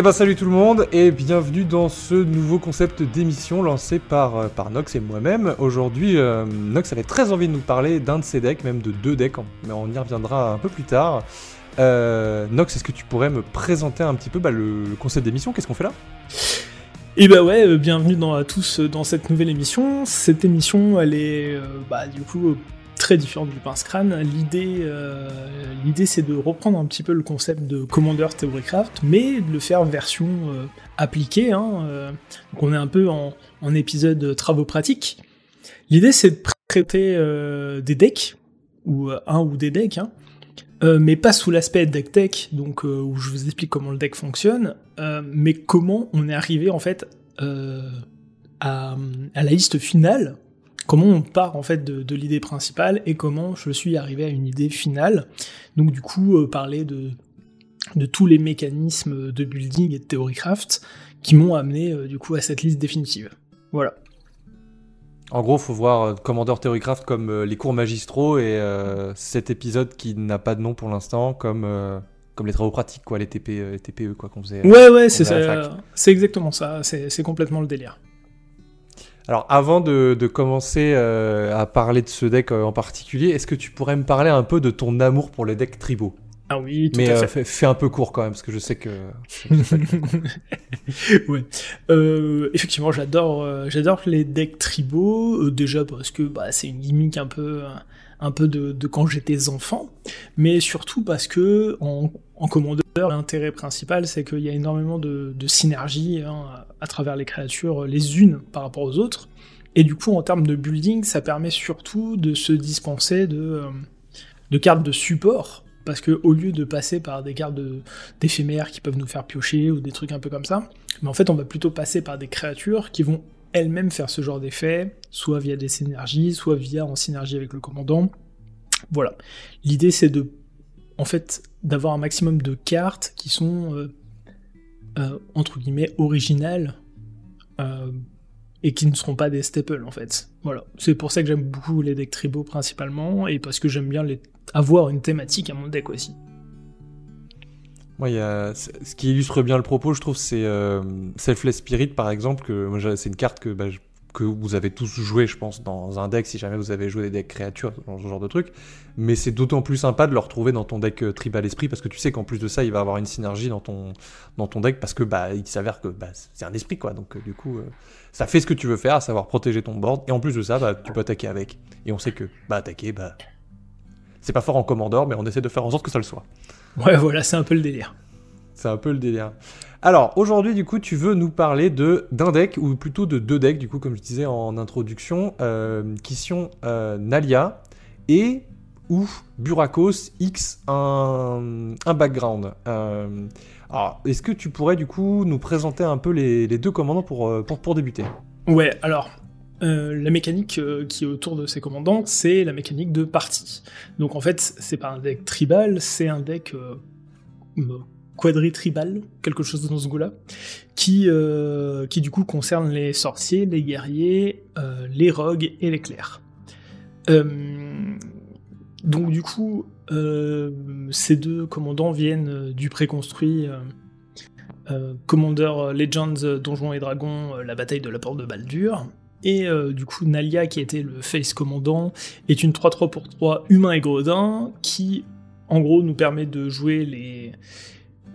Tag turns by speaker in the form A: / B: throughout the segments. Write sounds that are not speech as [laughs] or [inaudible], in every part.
A: Eh ben salut tout le monde et bienvenue dans ce nouveau concept d'émission lancé par, euh, par Nox et moi-même. Aujourd'hui, euh, Nox avait très envie de nous parler d'un de ses decks, même de deux decks, mais on y reviendra un peu plus tard. Euh, Nox, est-ce que tu pourrais me présenter un petit peu bah, le, concept d'émission Qu'est-ce qu'on fait là?
B: Et bah ouais, bienvenue dans, à tous dans cette nouvelle émission. Cette émission, elle est bah, du coup très différente du pince crâne. L'idée, euh, l'idée c'est de reprendre un petit peu le concept de Commander Theorycraft, mais de le faire version euh, appliquée. Hein, euh. donc on est un peu en, épisode travaux pratiques. L'idée c'est de traiter des decks ou un ou des decks. Hein, mais pas sous l'aspect deck tech, donc où je vous explique comment le deck fonctionne, mais comment on est arrivé en fait à, la liste finale comment on part en fait de, l'idée principale et comment je suis arrivé à une idée finale. Donc du coup, euh, parler de, de tous les mécanismes de building et de theorycraft qui m'ont amené euh, du coup à cette liste définitive. Voilà.
A: En gros, faut voir euh, Commander Theorycraft comme les cours magistraux et cet épisode qui n'a pas de nom pour l'instant comme comme les travaux pratiques quoi, les, TP, TPE quoi qu'on faisait.
B: Ouais ouais, c'est c'est exactement ça, c'est complètement le délire.
A: Alors, avant de, commencer euh, à parler de ce deck euh, en particulier, est-ce que tu pourrais me parler un peu de ton amour pour les decks tribaux?
B: Ah oui, tout
A: Mais
B: à
A: euh, fait. fais, un peu court quand même, parce que je sais que. [laughs]
B: ouais. effectivement, j'adore, j'adore les decks tribaux. déjà parce que bah, c'est une gimmick un peu, un peu de, quand j'étais enfant, mais surtout parce que en, commandeur, l'intérêt principal, c'est qu'il y a énormément de, synergie hein, à travers les créatures, les unes par rapport aux autres. Et du coup, en termes de building, ça permet surtout de se dispenser de, euh, de cartes de support, parce que au lieu de passer par des cartes d'éphémères qui peuvent nous faire piocher ou des trucs un peu comme ça, mais en fait, on va plutôt passer par des créatures qui vont elles-mêmes faire ce genre d'effet, soit via des synergies, soit via en synergie avec le commandant. Voilà. L'idée c'est de, en fait, d'avoir un maximum de cartes qui sont euh, euh, entre guillemets originales euh, et qui ne seront pas des staples en fait. Voilà. C'est pour ça que j'aime beaucoup les decks tribaux principalement et parce que j'aime bien les... avoir une thématique à mon deck aussi.
A: Moi, y a... ce qui illustre bien le propos, je trouve, c'est euh, Selfless Spirit, par exemple. C'est une carte que, bah, que vous avez tous joué, je pense, dans un deck, si jamais vous avez joué des decks créatures, ce genre de truc. Mais c'est d'autant plus sympa de le retrouver dans ton deck euh, Tribal Esprit, parce que tu sais qu'en plus de ça, il va avoir une synergie dans ton, dans ton deck, parce que bah, il s'avère que bah, c'est un esprit, quoi. Donc, euh, du coup, ça fait ce que tu veux faire, à savoir protéger ton board. Et en plus de ça, bah, tu peux attaquer avec. Et on sait que bah, attaquer, bah, c'est pas fort en commandeur, mais on essaie de faire en sorte que ça le soit.
B: Ouais, voilà, c'est un peu le délire.
A: C'est un peu le délire. Alors, aujourd'hui, du coup, tu veux nous parler de d'un deck, ou plutôt de deux decks, du coup, comme je disais en introduction, euh, qui sont euh, Nalia et ou Burakos X un, un background. Euh, alors, est-ce que tu pourrais, du coup, nous présenter un peu les, deux commandants pour, pour, pour débuter?
B: Ouais, alors, la mécanique qui est autour de ces commandants, c'est la mécanique de partie. Donc en fait, c'est pas un deck tribal, c'est un deck quadritribal, quelque chose dans ce goût-là, qui, euh, qui du coup concerne les sorciers, les guerriers, euh, les rogues et les clercs. Euh, donc du coup, ces deux commandants viennent du préconstruit Commander Legends Donjons et Dragons, la bataille de la porte de Baldur, et du coup, Nalia, qui était le face commandant, est une 3-3 pour 3 humain et gredin, qui en gros nous permet de jouer les,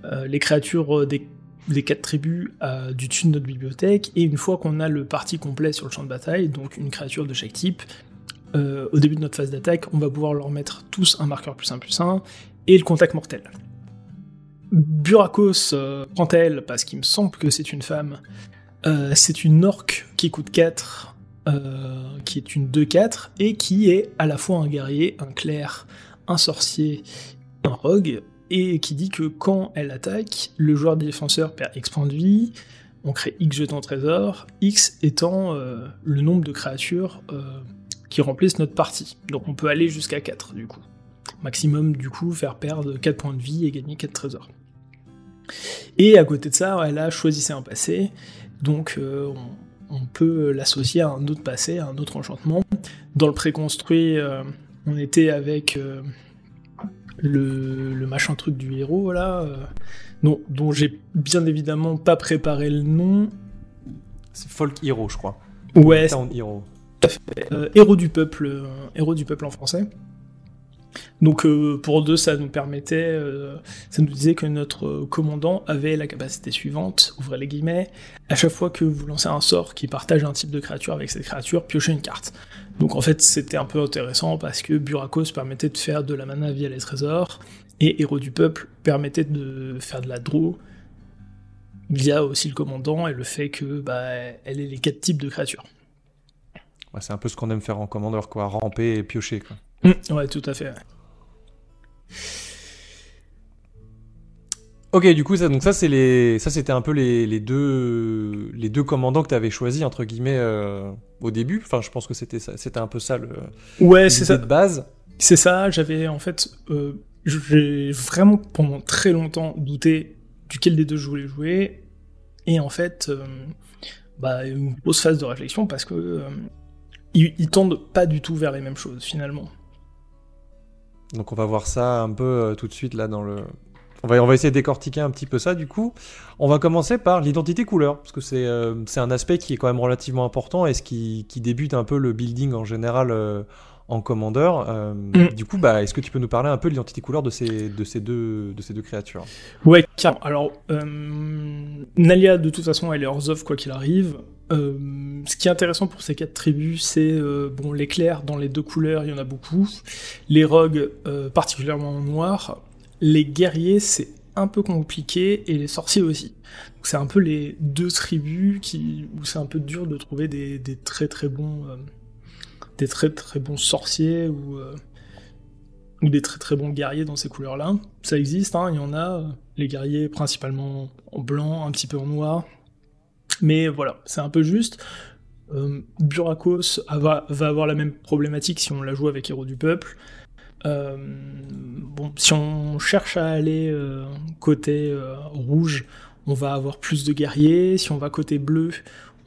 B: euh, créatures euh, des, quatre tribus euh, du dessus de notre bibliothèque, et une fois qu'on a le parti complet sur le champ de bataille, donc une créature de chaque type, au début de notre phase d'attaque, on va pouvoir leur mettre tous un marqueur plus 1 plus 1, et le contact mortel. Burakos, quant à elle, parce qu'il me semble que c'est une femme, c'est une orque qui coûte 4, qui est une 2-4, et qui est à la fois un guerrier, un clerc, un sorcier, un rogue, et qui dit que quand elle attaque, le joueur défenseur perd X points de vie, on crée X jetons trésor, X étant euh, le nombre de créatures euh, qui remplissent notre partie. Donc on peut aller jusqu'à 4 du coup. Maximum du coup faire perdre 4 points de vie et gagner 4 trésors. Et à côté de ça, elle a choisi un passé, donc euh, on, peut l'associer à un autre passé, à un autre enchantement. Dans le préconstruit, on était avec le, le machin truc du héros là, dont j'ai bien évidemment pas préparé le nom.
A: C'est Folk Hero, je crois.
B: Ouais.
A: Town Hero.
B: héros du peuple, héros du peuple en français. Donc euh, pour deux, ça nous permettait, euh, ça nous disait que notre commandant avait la capacité suivante, ouvrez les guillemets, à chaque fois que vous lancez un sort qui partage un type de créature avec cette créature, piochez une carte. Donc en fait c'était un peu intéressant parce que Burakos permettait de faire de la mana via les trésors, et Héros du Peuple permettait de faire de la draw via aussi le commandant et le fait que bah, elle ait les quatre types de créatures.
A: c'est un peu ce qu'on aime faire en commandeur, quoi, ramper et piocher. Quoi.
B: Mmh, ouais, tout à fait.
A: Ok, du coup, ça, donc ça, c'est les, ça, c'était un peu les, les, deux, les deux commandants que tu avais choisis entre guillemets euh, au début. Enfin, je pense que c'était, c'était un peu ça le.
B: Ouais, c'est ça.
A: De base.
B: C'est ça. J'avais en fait, euh, j'ai vraiment pendant très longtemps douté duquel des deux je voulais jouer, et en fait, euh, bah, une grosse phase de réflexion parce que ils tendent pas du tout vers les mêmes choses finalement.
A: Donc on va voir ça un peu euh, tout de suite là dans le... On va, on va essayer de décortiquer un petit peu ça du coup. On va commencer par l'identité couleur, parce que c'est euh, un aspect qui est quand même relativement important et ce qui, débute un peu le building en général euh, en commandeur. Mm. Du coup, bah, est-ce que tu peux nous parler un peu de l'identité couleur de ces, de, ces deux, de ces deux créatures?
B: Ouais, carrément. Alors, Nalia, de toute façon, elle est hors of quoi qu'il arrive. Euh, ce qui est intéressant pour ces quatre tribus, c'est euh, bon l'éclair dans les deux couleurs, il y en a beaucoup. Les rogues, euh, particulièrement en noir. Les guerriers, c'est un peu compliqué et les sorciers aussi. C'est un peu les deux tribus qui où c'est un peu dur de trouver des, très très bons des très très bons sorciers ou ou des très très bons guerriers dans ces couleurs-là. Ça existe, hein, il y en a. Les guerriers principalement en blanc, un petit peu en noir, mais voilà, c'est un peu juste. Euh, Burakos va, avoir la même problématique si on la joue avec Héros du Peuple. Euh, si on cherche à aller euh, côté rouge, on va avoir plus de guerriers. Si on va côté bleu,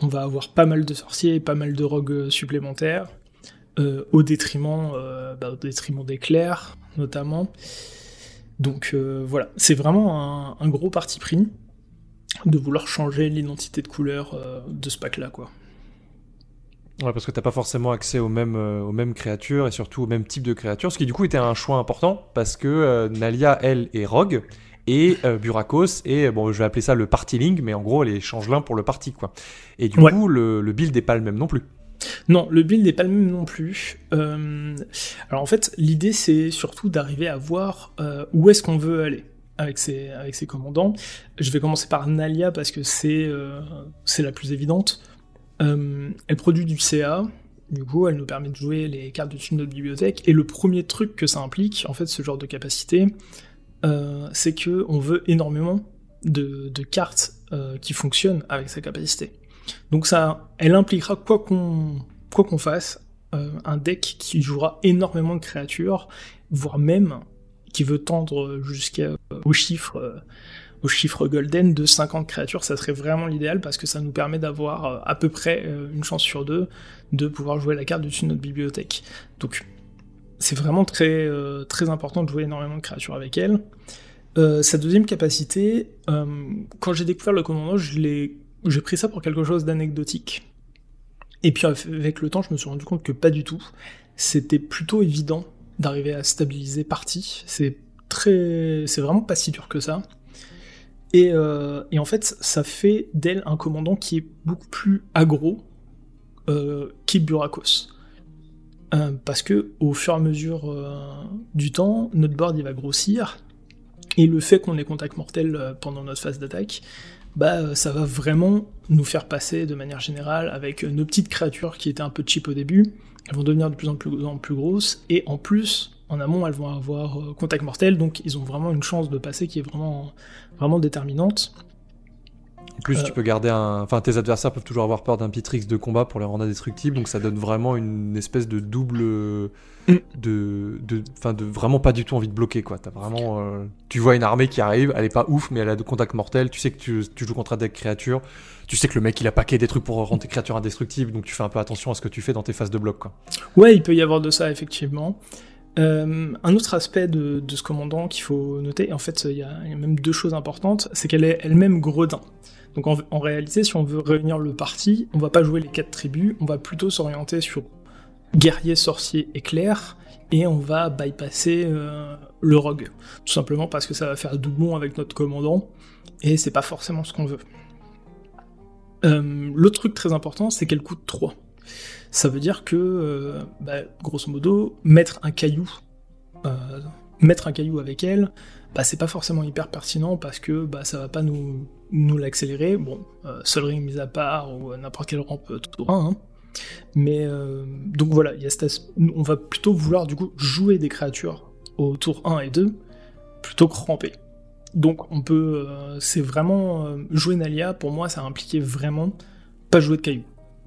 B: on va avoir pas mal de sorciers et pas mal de rogues supplémentaires. Au détriment, bah, au détriment des clercs, notamment. Donc voilà, c'est vraiment un gros parti pris de vouloir changer l'identité de couleur euh, de ce pack-là, quoi.
A: Ouais, parce que t'as pas forcément accès aux mêmes, euh, aux mêmes créatures et surtout au même type de créatures, ce qui du coup était un choix important parce que euh, Nalia, elle, est rogue et Burakos et bon, je vais appeler ça le party link, mais en gros, elle change l'un pour le party, quoi. Et du coup, le, le, build n'est pas le même non plus.
B: Non, le build n'est pas le même non plus. alors en fait, l'idée c'est surtout d'arriver à voir où est-ce qu'on veut aller avec ses, commandants. Je vais commencer par Nalia parce que c'est euh, la plus évidente. Euh, elle produit du CA, du coup elle nous permet de jouer les cartes de notre bibliothèque, et le premier truc que ça implique, en fait, ce genre de capacité, euh, c'est que on veut énormément de, de cartes qui fonctionnent avec sa capacité. Donc ça, elle impliquera quoi qu'on quoi qu'on fasse, un deck qui jouera énormément de créatures, voire même qui veut tendre jusqu'au chiffre, euh, au chiffre golden de 50 créatures, ça serait vraiment l'idéal parce que ça nous permet d'avoir euh, à peu près euh, une chance sur deux de pouvoir jouer la carte dessus de notre bibliothèque. Donc c'est vraiment très, très important de jouer énormément de créatures avec elle. sa deuxième capacité, quand j'ai découvert le commandant, j'ai pris ça pour quelque chose d'anecdotique. Et puis avec le temps, je me suis rendu compte que pas du tout. C'était plutôt évident d'arriver à stabiliser partie. C'est très, c'est vraiment pas si dur que ça. Et, euh, en fait, ça fait d'elle un commandant qui est beaucoup plus aggro euh, qu'Iburakos. Euh, parce que au fur et à mesure euh, du temps, notre board va grossir, et le fait qu'on ait contact mortel pendant notre phase d'attaque, bah ça va vraiment nous faire passer de manière générale avec nos petites créatures qui étaient un peu cheap au début, elles vont devenir de plus en plus, en plus grosses, et en plus, en amont, elles vont avoir euh, contact mortel, donc ils ont vraiment une chance de passer qui est vraiment, vraiment déterminante.
A: En plus, tu euh. peux garder un. Enfin, tes adversaires peuvent toujours avoir peur d'un Pitrix de combat pour les rendre indestructibles, donc ça donne vraiment une espèce de double. Mm. De, de, enfin, de vraiment pas du tout envie de bloquer, quoi. As vraiment, euh, tu vois une armée qui arrive, elle est pas ouf, mais elle a de contact mortel. Tu sais que tu, tu joues contre des créatures. Tu sais que le mec il a paqué des trucs pour rendre tes créatures indestructibles, donc tu fais un peu attention à ce que tu fais dans tes phases de bloc, quoi.
B: Ouais, il peut y avoir de ça, effectivement. Un autre aspect de, ce commandant qu'il faut noter, en fait, il y, a même deux choses importantes, c'est qu'elle est elle-même gredin. Donc en, réalité, si on veut réunir le parti, on va pas jouer les quatre tribus, on va plutôt s'orienter sur guerrier, sorcier, éclair, et on va bypasser euh, le rogue. Tout simplement parce que ça va faire doublon avec notre commandant, et c'est pas forcément ce qu'on veut. Euh, L'autre truc très important, c'est qu'elle coûte 3. Ça veut dire que, euh, bah, grosso modo, mettre un caillou, euh, mettre un caillou avec elle, bah, c'est pas forcément hyper pertinent parce que bah, ça va pas nous, l'accélérer. Bon, euh, Ring mis à part ou n'importe quelle rampe tout au 1, mais donc voilà, on va plutôt vouloir du coup jouer des créatures au tour 1 et 2 plutôt que ramper. Donc on peut, c'est vraiment jouer Nalia pour moi ça impliquait vraiment pas jouer de caillou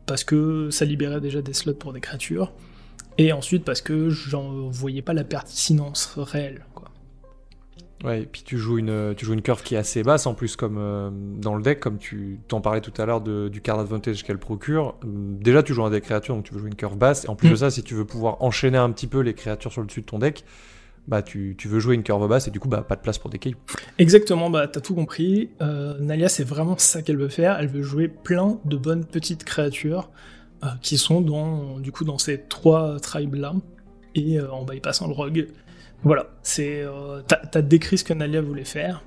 B: parce que ça libérait déjà des slots pour des créatures, et ensuite parce que j'en voyais pas la pertinence réelle. Quoi.
A: Ouais, et puis tu joues une, tu joues une curve qui est assez basse en plus, comme euh, dans le deck, comme tu t'en parlais tout à l'heure du card advantage qu'elle procure. Déjà, tu joues un deck créatures, donc tu veux jouer une curve basse, et en plus de mm. ça, si tu veux pouvoir enchaîner un petit peu les créatures sur le dessus de ton deck, bah tu, veux jouer une curve basse et du coup bah pas de place pour des cailloux.
B: Exactement, bah t'as tout compris. Euh, Nalia c'est vraiment ça qu'elle veut faire. Elle veut jouer plein de bonnes petites créatures euh, qui sont dans du coup dans ces trois tribes là et euh, en bypassant le rogue. Voilà, c'est t'as décrit ce que Nalia voulait faire.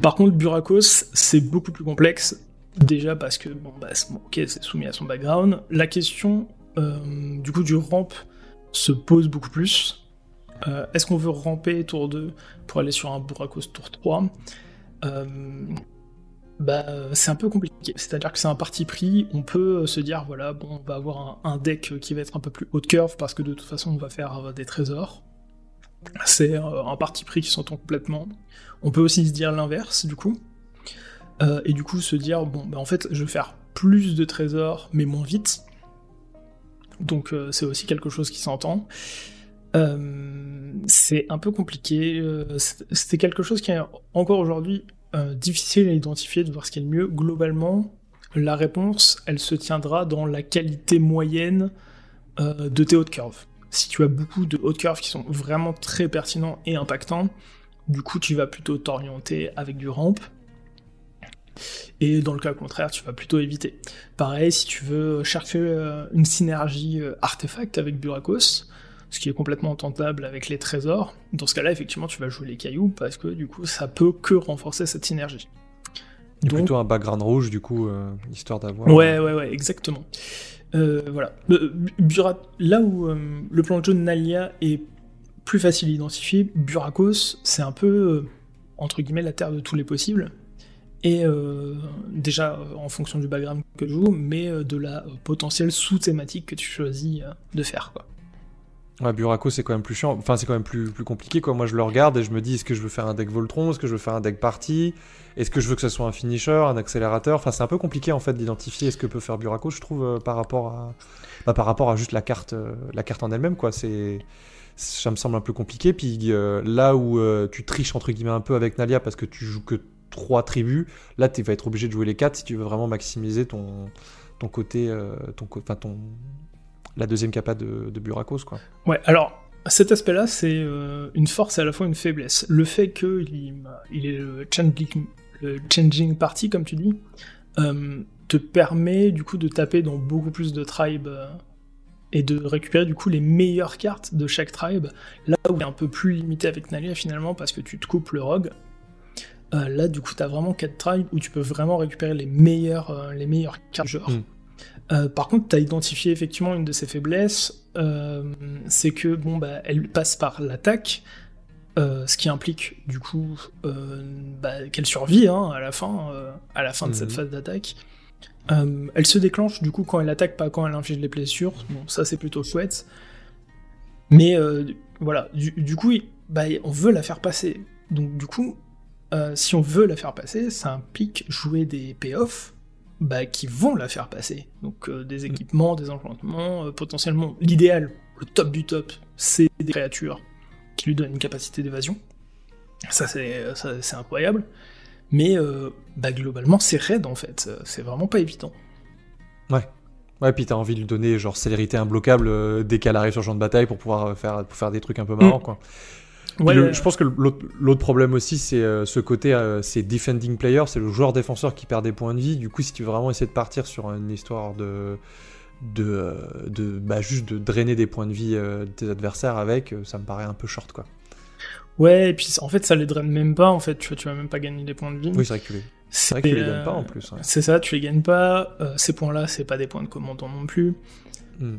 B: Par contre Burakos c'est beaucoup plus complexe déjà parce que bon bah c'est soumis à son background. La question du coup du ramp se pose beaucoup plus euh, est-ce qu'on veut ramper tour 2 pour aller sur un Burakos tour 3 euh, bah, c'est un peu compliqué. C'est-à-dire que c'est un parti pris. On peut se dire, voilà, bon, on va avoir un, deck qui va être un peu plus haut de curve parce que de toute façon, on va faire euh, des trésors. C'est un parti pris qui s'entend complètement. On peut aussi se dire l'inverse, du coup. et du coup, se dire, bon, bah, en fait, je vais faire plus de trésors, mais moins vite. Donc, c'est aussi quelque chose qui s'entend. Euh, c'est un peu compliqué. Euh, c'était quelque chose qui est encore aujourd'hui euh, difficile à identifier, de voir ce qui est le mieux. Globalement, la réponse, elle se tiendra dans la qualité moyenne de tes hautes curves. Si tu as beaucoup de hautes curves qui sont vraiment très pertinents et impactants, du coup, tu vas plutôt t'orienter avec du ramp. Et dans le cas contraire, tu vas plutôt éviter. Pareil, si tu veux chercher une synergie artefact avec Burakos, ce qui est complètement tentable avec les trésors. Dans ce cas-là, effectivement, tu vas jouer les cailloux parce que du coup, ça peut que renforcer cette synergie.
A: Donc... Plutôt un background rouge, du coup, euh, histoire d'avoir.
B: Ouais, ouais, ouais, exactement. Euh, voilà. Euh, là où le plan de jeu de Nalia est plus facile à identifier, Burakos, c'est un peu, entre guillemets, la terre de tous les possibles. Et déjà en fonction du background que tu joues, mais de la potentielle sous-thématique que tu choisis de faire. Quoi.
A: Ouais, Buraco, c'est quand même plus chiant. Enfin, c'est quand même plus, plus compliqué. Quoi. Moi, je le regarde et je me dis est-ce que je veux faire un deck Voltron? Est-ce que je veux faire un deck party? Est-ce que je veux que ce soit un finisher, un accélérateur? Enfin, c'est un peu compliqué en fait d'identifier ce que peut faire Buraco, je trouve, euh, par, rapport à... Bah, par rapport à juste la carte, euh, la carte en elle-même. quoi. C'est ça me semble un peu compliqué. Puis euh, là où tu triches entre guillemets un peu avec Nalia parce que tu joues que trois tribus, là tu vas être obligé de jouer les quatre si tu veux vraiment maximiser ton, ton côté, ton, enfin, ton, la deuxième capa de, de Burakos, quoi.
B: Ouais, alors cet aspect-là, c'est euh, une force et à la fois une faiblesse. Le fait qu'il il est le changing, le changing party, comme tu dis, euh, te permet du coup de taper dans beaucoup plus de tribes euh, et de récupérer du coup les meilleures cartes de chaque tribe. Là où il est un peu plus limité avec Nalia finalement parce que tu te coupes le rogue. là, du coup, tu as vraiment 4 tribes où tu peux vraiment récupérer les meilleures, les meilleures cartes du genre. Euh, par contre, tu as identifié effectivement une de ses faiblesses, euh, c'est que bon bah elle passe par l'attaque, euh, ce qui implique du coup bah, qu'elle survit hein, à la fin, à la fin de cette mhm. phase d'attaque. elle se déclenche du coup quand elle attaque, pas quand elle inflige les blessures. Bon, ça c'est plutôt chouette. Mais voilà, du, coup, bah, on veut la faire passer. Donc du coup, si on veut la faire passer, ça implique jouer des payoffs bah, qui vont la faire passer. Donc euh, des mm. équipements, des enchantements, euh, potentiellement l'idéal, le top du top, c'est des créatures qui lui donnent une capacité d'évasion. Ça c'est c'est incroyable. Mais euh, bah, globalement c'est raide en fait, c'est vraiment pas évident.
A: Ouais. Ouais, puis t'as envie de lui donner genre célérité imbloquable euh, dès qu'elle arrive sur le champ de bataille pour pouvoir euh, faire, pour faire des trucs un peu marrants, quoi.
B: Ouais,
A: Le- je pense que l'autre problème aussi, c'est euh, ce côté, euh, c'est defending player, c'est le joueur défenseur qui perd des points de vie. Du coup, si tu veux vraiment essayer de partir sur une histoire de, de, euh, de bah, juste de drainer des points de vie euh, de tes adversaires avec, ça me paraît un peu short, quoi.
B: Ouais, et puis en fait, ça les draine même pas, en fait, tu vois, tu vas même pas gagner des points de vie.
A: Oui, c'est vrai que tu les, c'est vrai que tu les donnes pas en plus. ouais.
B: C'est ça, tu les gagnes pas. ces points-là, c'est pas des points de commandant non plus.
A: Hmm.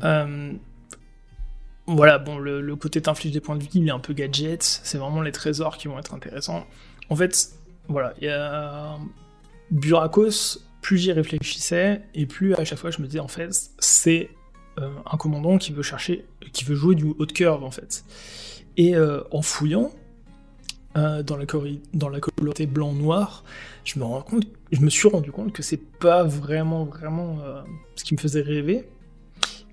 B: Voilà, bon, le, côté t'inflige des points de vie, il est un peu gadget. C'est vraiment les trésors qui vont être intéressants. En fait, voilà, il y a Burakos, plus j'y réfléchissais, et plus à chaque fois je me disais, en fait, c'est euh, un commandant qui veut chercher, qui veut jouer du haut de curve, en fait. Et euh, en fouillant, euh, dans, la dans la blanc-noir, je me je me suis rendu compte que c'est pas vraiment, vraiment ce qui me faisait rêver.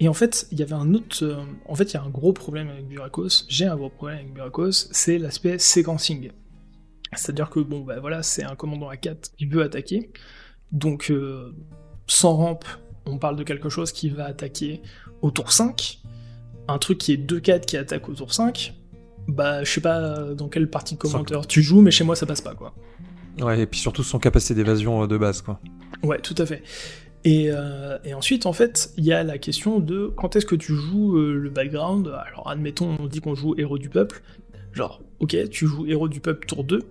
B: Et en fait, il y avait un autre. euh, en fait, il y a un gros problème avec Burakos. J'ai un gros problème avec Burakos, c'est l'aspect séquencing. C'est-à-dire que, bon, bah voilà, c'est un commandant à 4 qui veut attaquer. Donc, euh, sans rampe, on parle de quelque chose qui va attaquer au tour 5. Un truc qui est 2-4 qui attaque au tour 5. Bah, je sais pas dans quelle partie de commentaire tu joues, mais chez moi ça passe pas, quoi.
A: Ouais, et puis surtout sans capacité d'évasion euh, de base, quoi.
B: Ouais, tout à fait. Et, euh, et ensuite, en fait, il y a la question de quand est-ce que tu joues euh, le background. Alors, admettons, on dit qu'on joue héros du peuple. Genre, ok, tu joues héros du peuple tour 2.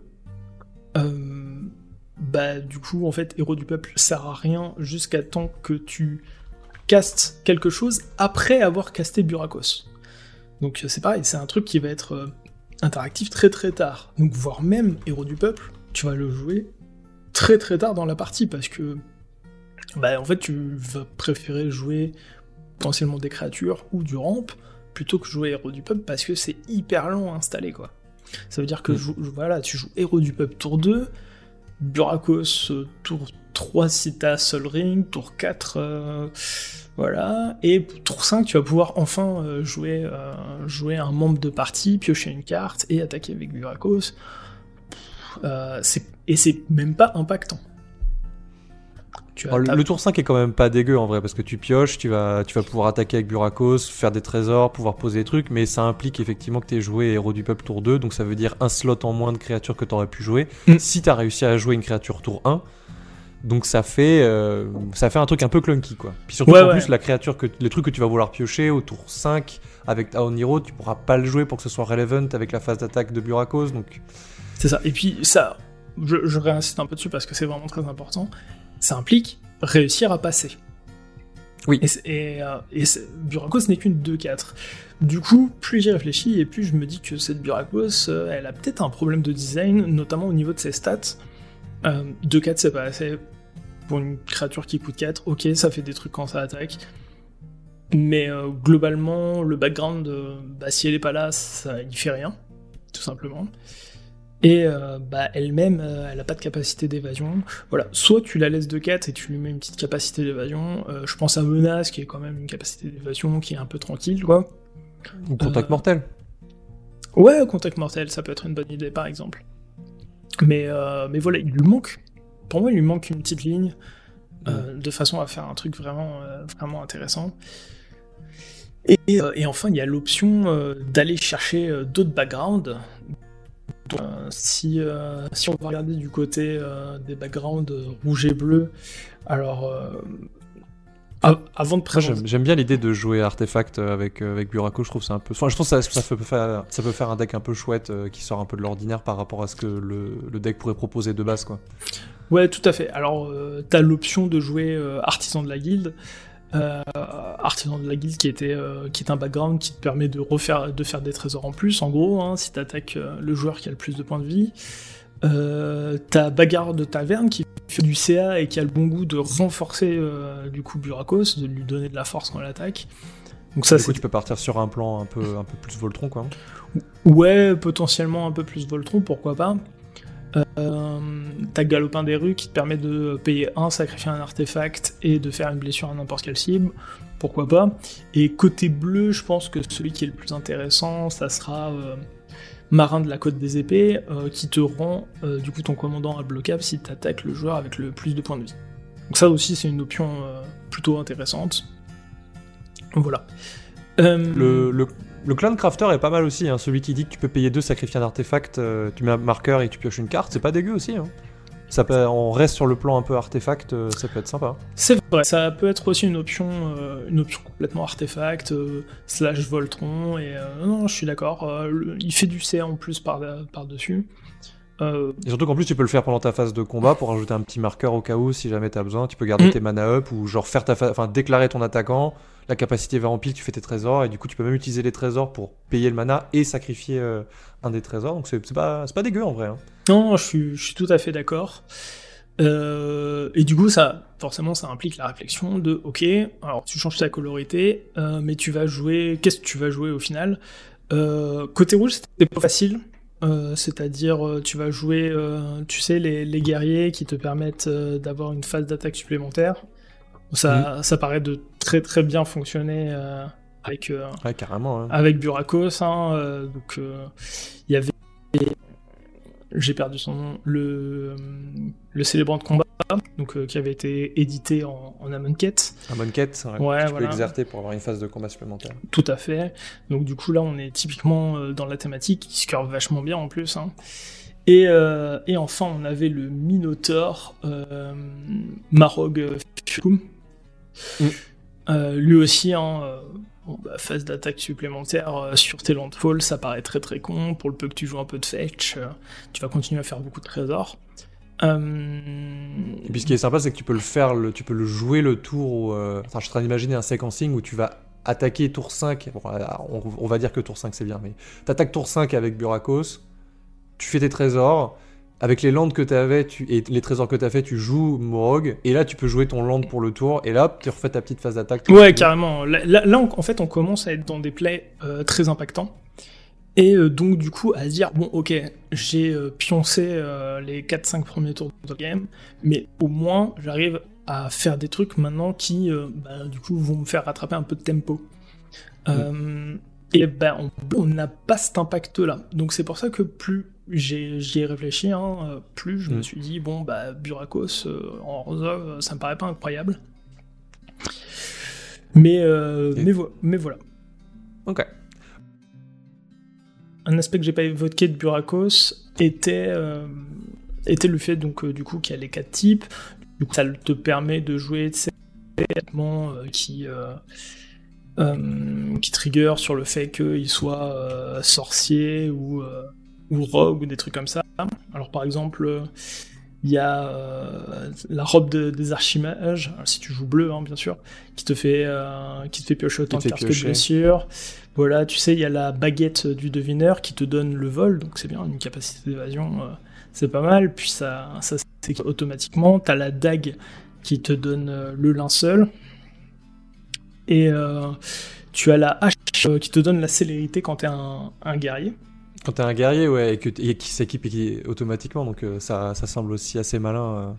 B: Euh, bah, du coup, en fait, héros du peuple sert à rien jusqu'à temps que tu castes quelque chose après avoir casté Burakos. Donc, c'est pareil, c'est un truc qui va être interactif très très tard. Donc, voire même héros du peuple, tu vas le jouer très très tard dans la partie parce que bah en fait tu vas préférer jouer potentiellement des créatures ou du ramp plutôt que jouer héros du peuple parce que c'est hyper long à installer quoi. Ça veut dire que
A: Mm.
B: voilà, tu joues héros du peuple tour 2, Burakos euh, tour 3 si t'as Sol Ring, tour 4 euh, voilà, et tour 5 tu vas pouvoir enfin euh, jouer, jouer un membre de partie, piocher une carte et attaquer avec Burakos. Et c'est même pas impactant. Tu
A: Alors, le, tour 5 est quand même pas dégueu en vrai, parce que tu pioches, tu vas, tu vas pouvoir attaquer avec Burakos, faire des trésors, pouvoir poser des trucs, mais ça implique effectivement que tu joué héros du peuple tour 2, donc ça veut dire un slot en moins de créatures que tu aurais pu jouer,
B: Mm.
A: si tu as réussi à jouer une créature tour 1. Donc ça fait, euh, ça fait un truc un peu clunky quoi. Puis surtout
B: Ouais,
A: en
B: ouais.
A: plus la créature que le truc que tu vas vouloir piocher au tour 5 avec ta Oniro, tu pourras pas le jouer pour que ce soit relevant avec la phase d'attaque de Burakos donc
B: C'est ça. Et puis ça, je, je réinsiste un peu dessus parce que c'est vraiment très important. Ça implique réussir à passer.
A: Oui.
B: Et, euh, et Burakos n'est qu'une 2-4. Du coup, plus j'y réfléchis et plus je me dis que cette Burakos, euh, elle a peut-être un problème de design, notamment au niveau de ses stats. Euh, 2-4, c'est pas assez pour une créature qui coûte 4. Ok, ça fait des trucs quand ça attaque. Mais euh, globalement, le background, euh, bah, si elle est pas là, ça y fait rien, tout simplement. Et euh, bah, elle-même, euh, elle a pas de capacité d'évasion. Voilà, soit tu la laisses de 4 et tu lui mets une petite capacité d'évasion. Euh, je pense à Menace, qui est quand même une capacité d'évasion qui est un peu tranquille, quoi.
A: ou contact mortel.
B: Ouais, contact mortel, ça peut être une bonne idée, par exemple. Mais, mais voilà, il lui manque. Pour moi, il lui manque une petite ligne de façon à faire un truc vraiment, vraiment intéressant. Et, et enfin, il y a l'option d'aller chercher d'autres backgrounds. Donc, euh, si, euh, si on va regarder du côté euh, des backgrounds rouge et bleu, alors av- avant de présenter.
A: j'aime j'aime bien l'idée de jouer artefact avec, avec Burako, je trouve ça un peu. Enfin, je trouve ça, ça, peut faire, ça peut faire un deck un peu chouette euh, qui sort un peu de l'ordinaire par rapport à ce que le, le deck pourrait proposer de base, quoi.
B: Ouais, tout à fait. Alors, euh, t'as l'option de jouer euh, artisan de la guilde. Euh, artisan de la guilde qui était euh, qui est un background qui te permet de refaire de faire des trésors en plus en gros hein, si t'attaques euh, le joueur qui a le plus de points de vie t'as bagarre de taverne qui fait du CA et qui a le bon goût de renforcer du coup Burakos de lui donner de la force quand elle attaque donc ça
A: du coup,
B: c'est
A: tu peux partir sur un plan un peu, un peu plus Voltron, quoi.
B: Ouais, potentiellement un peu plus Voltron, pourquoi pas. Euh, T'as Galopin des rues qui te permet de payer un, sacrifier un artefact et de faire une blessure à n'importe quelle cible, pourquoi pas. Et côté bleu, je pense que celui qui est le plus intéressant, ça sera euh, Marin de la Côte des Épées, euh, qui te rend euh, du coup ton commandant imbloquable si t'attaques le joueur avec le plus de points de vie. Donc ça aussi c'est une option plutôt intéressante. Voilà.
A: Le, le clan crafter est pas mal aussi, hein. celui qui dit que tu peux payer deux, sacrifier un artefact, tu mets un marqueur et tu pioches une carte, c'est pas dégueu aussi. Hein. Ça peut, on reste sur le plan un peu artefact, euh, ça peut être sympa.
B: C'est vrai, ça peut être aussi une option, euh, une option complètement artefact, euh, slash Voltron, et non, je suis d'accord, il fait du C en plus par, par dessus.
A: Et surtout qu'en plus tu peux le faire pendant ta phase de combat pour ajouter un petit marqueur au cas où si jamais t'as besoin, tu peux garder mm. tes mana up ou genre faire ta enfin déclarer ton attaquant, la capacité va en pile, tu fais tes trésors et du coup tu peux même utiliser les trésors pour payer le mana et sacrifier un des trésors, donc c'est pas, pas dégueu en vrai. Hein.
B: Non, je suis, tout à fait d'accord. Euh, et du coup, ça, forcément, ça implique la réflexion de, ok, alors tu changes ta colorité, euh, mais tu vas jouer, qu'est-ce que tu vas jouer au final? Euh, Côté rouge, c'était pas facile. C'est-à-dire, tu vas jouer, tu sais, les, les, guerriers qui te permettent d'avoir une phase d'attaque supplémentaire. Ça, mhm. ça paraît de très très bien fonctionner avec,
A: carrément,
B: avec Burakos. Hein, donc, il y avait j'ai perdu son nom, le, le célébrant de combat, donc, euh, qui avait été édité en, en. Amonkhet,
A: c'est vrai. Ouais, tu peux exercer pour avoir une phase de combat supplémentaire.
B: Tout à fait. Donc du coup là, on est typiquement euh, dans la thématique, qui se curve vachement bien en plus. Hein. Et, euh, et, enfin, on avait le Minotaur Marog Fukum. Mm. lui aussi, hein, bah, phase d'attaque supplémentaire euh, sur tes landfalls, ça paraît très très con. Pour le peu que tu joues un peu de fetch, euh, tu vas continuer à faire beaucoup de trésors.
A: Euh, Et puis ce qui est sympa, c'est que tu peux le faire, le, tu peux le jouer le tour. Enfin, je suis en train d'imaginer un sequencing où tu vas attaquer tour 5. on, va dire que tour 5 c'est bien, mais tu attaques tour 5 avec Burakos, tu fais tes trésors avec les landes que tu avais tu, et les trésors que tu as fait, tu joues Morog, et là tu peux jouer ton land pour le tour, et là tu refais ta petite phase d'attaque.
B: Ouais, carrément. Là, en fait, on commence à être dans des plays euh, très impactants. Et euh, donc, du coup, à dire, bon, ok, j'ai euh, pioncé les 4-5 premiers tours de game, mais au moins, j'arrive à faire des trucs maintenant qui, bah, du coup, vont me faire rattraper un peu de tempo. Mm. Et ben, on n'a pas cet impact-là. Donc, c'est pour ça que plus j'y ai, réfléchi, hein, euh, plus je me mm. suis dit, bon, bah, Burakos euh, en euh, ça me paraît pas incroyable. Mais, mais, mais, voilà.
A: Ok.
B: Un aspect que j'ai pas évoqué de Burakos était, était le fait, donc, du coup, qu'il y a les quatre types. Du coup, ça te permet de jouer ces vêtements qui. qui trigger sur le fait qu'il soit sorcier ou, ou rogue ou des trucs comme ça. Alors par exemple, il y a euh, la robe des archimages, si tu joues bleu hein, bien sûr, qui te fait euh, qui te fait piocher autant de cartes que de blessures. Voilà, tu sais, il y a la baguette du devineur qui te donne le vol, donc c'est bien, une capacité d'évasion, euh, c'est pas mal. Puis ça, ça automatiquement. T'as la dague qui te donne le linceul. Et tu as la hache qui te donne la célérité quand t'es un, un guerrier.
A: Quand t'es un guerrier, ouais, et, qui s'équipe automatiquement, donc euh, ça, ça, semble aussi assez malin. Euh.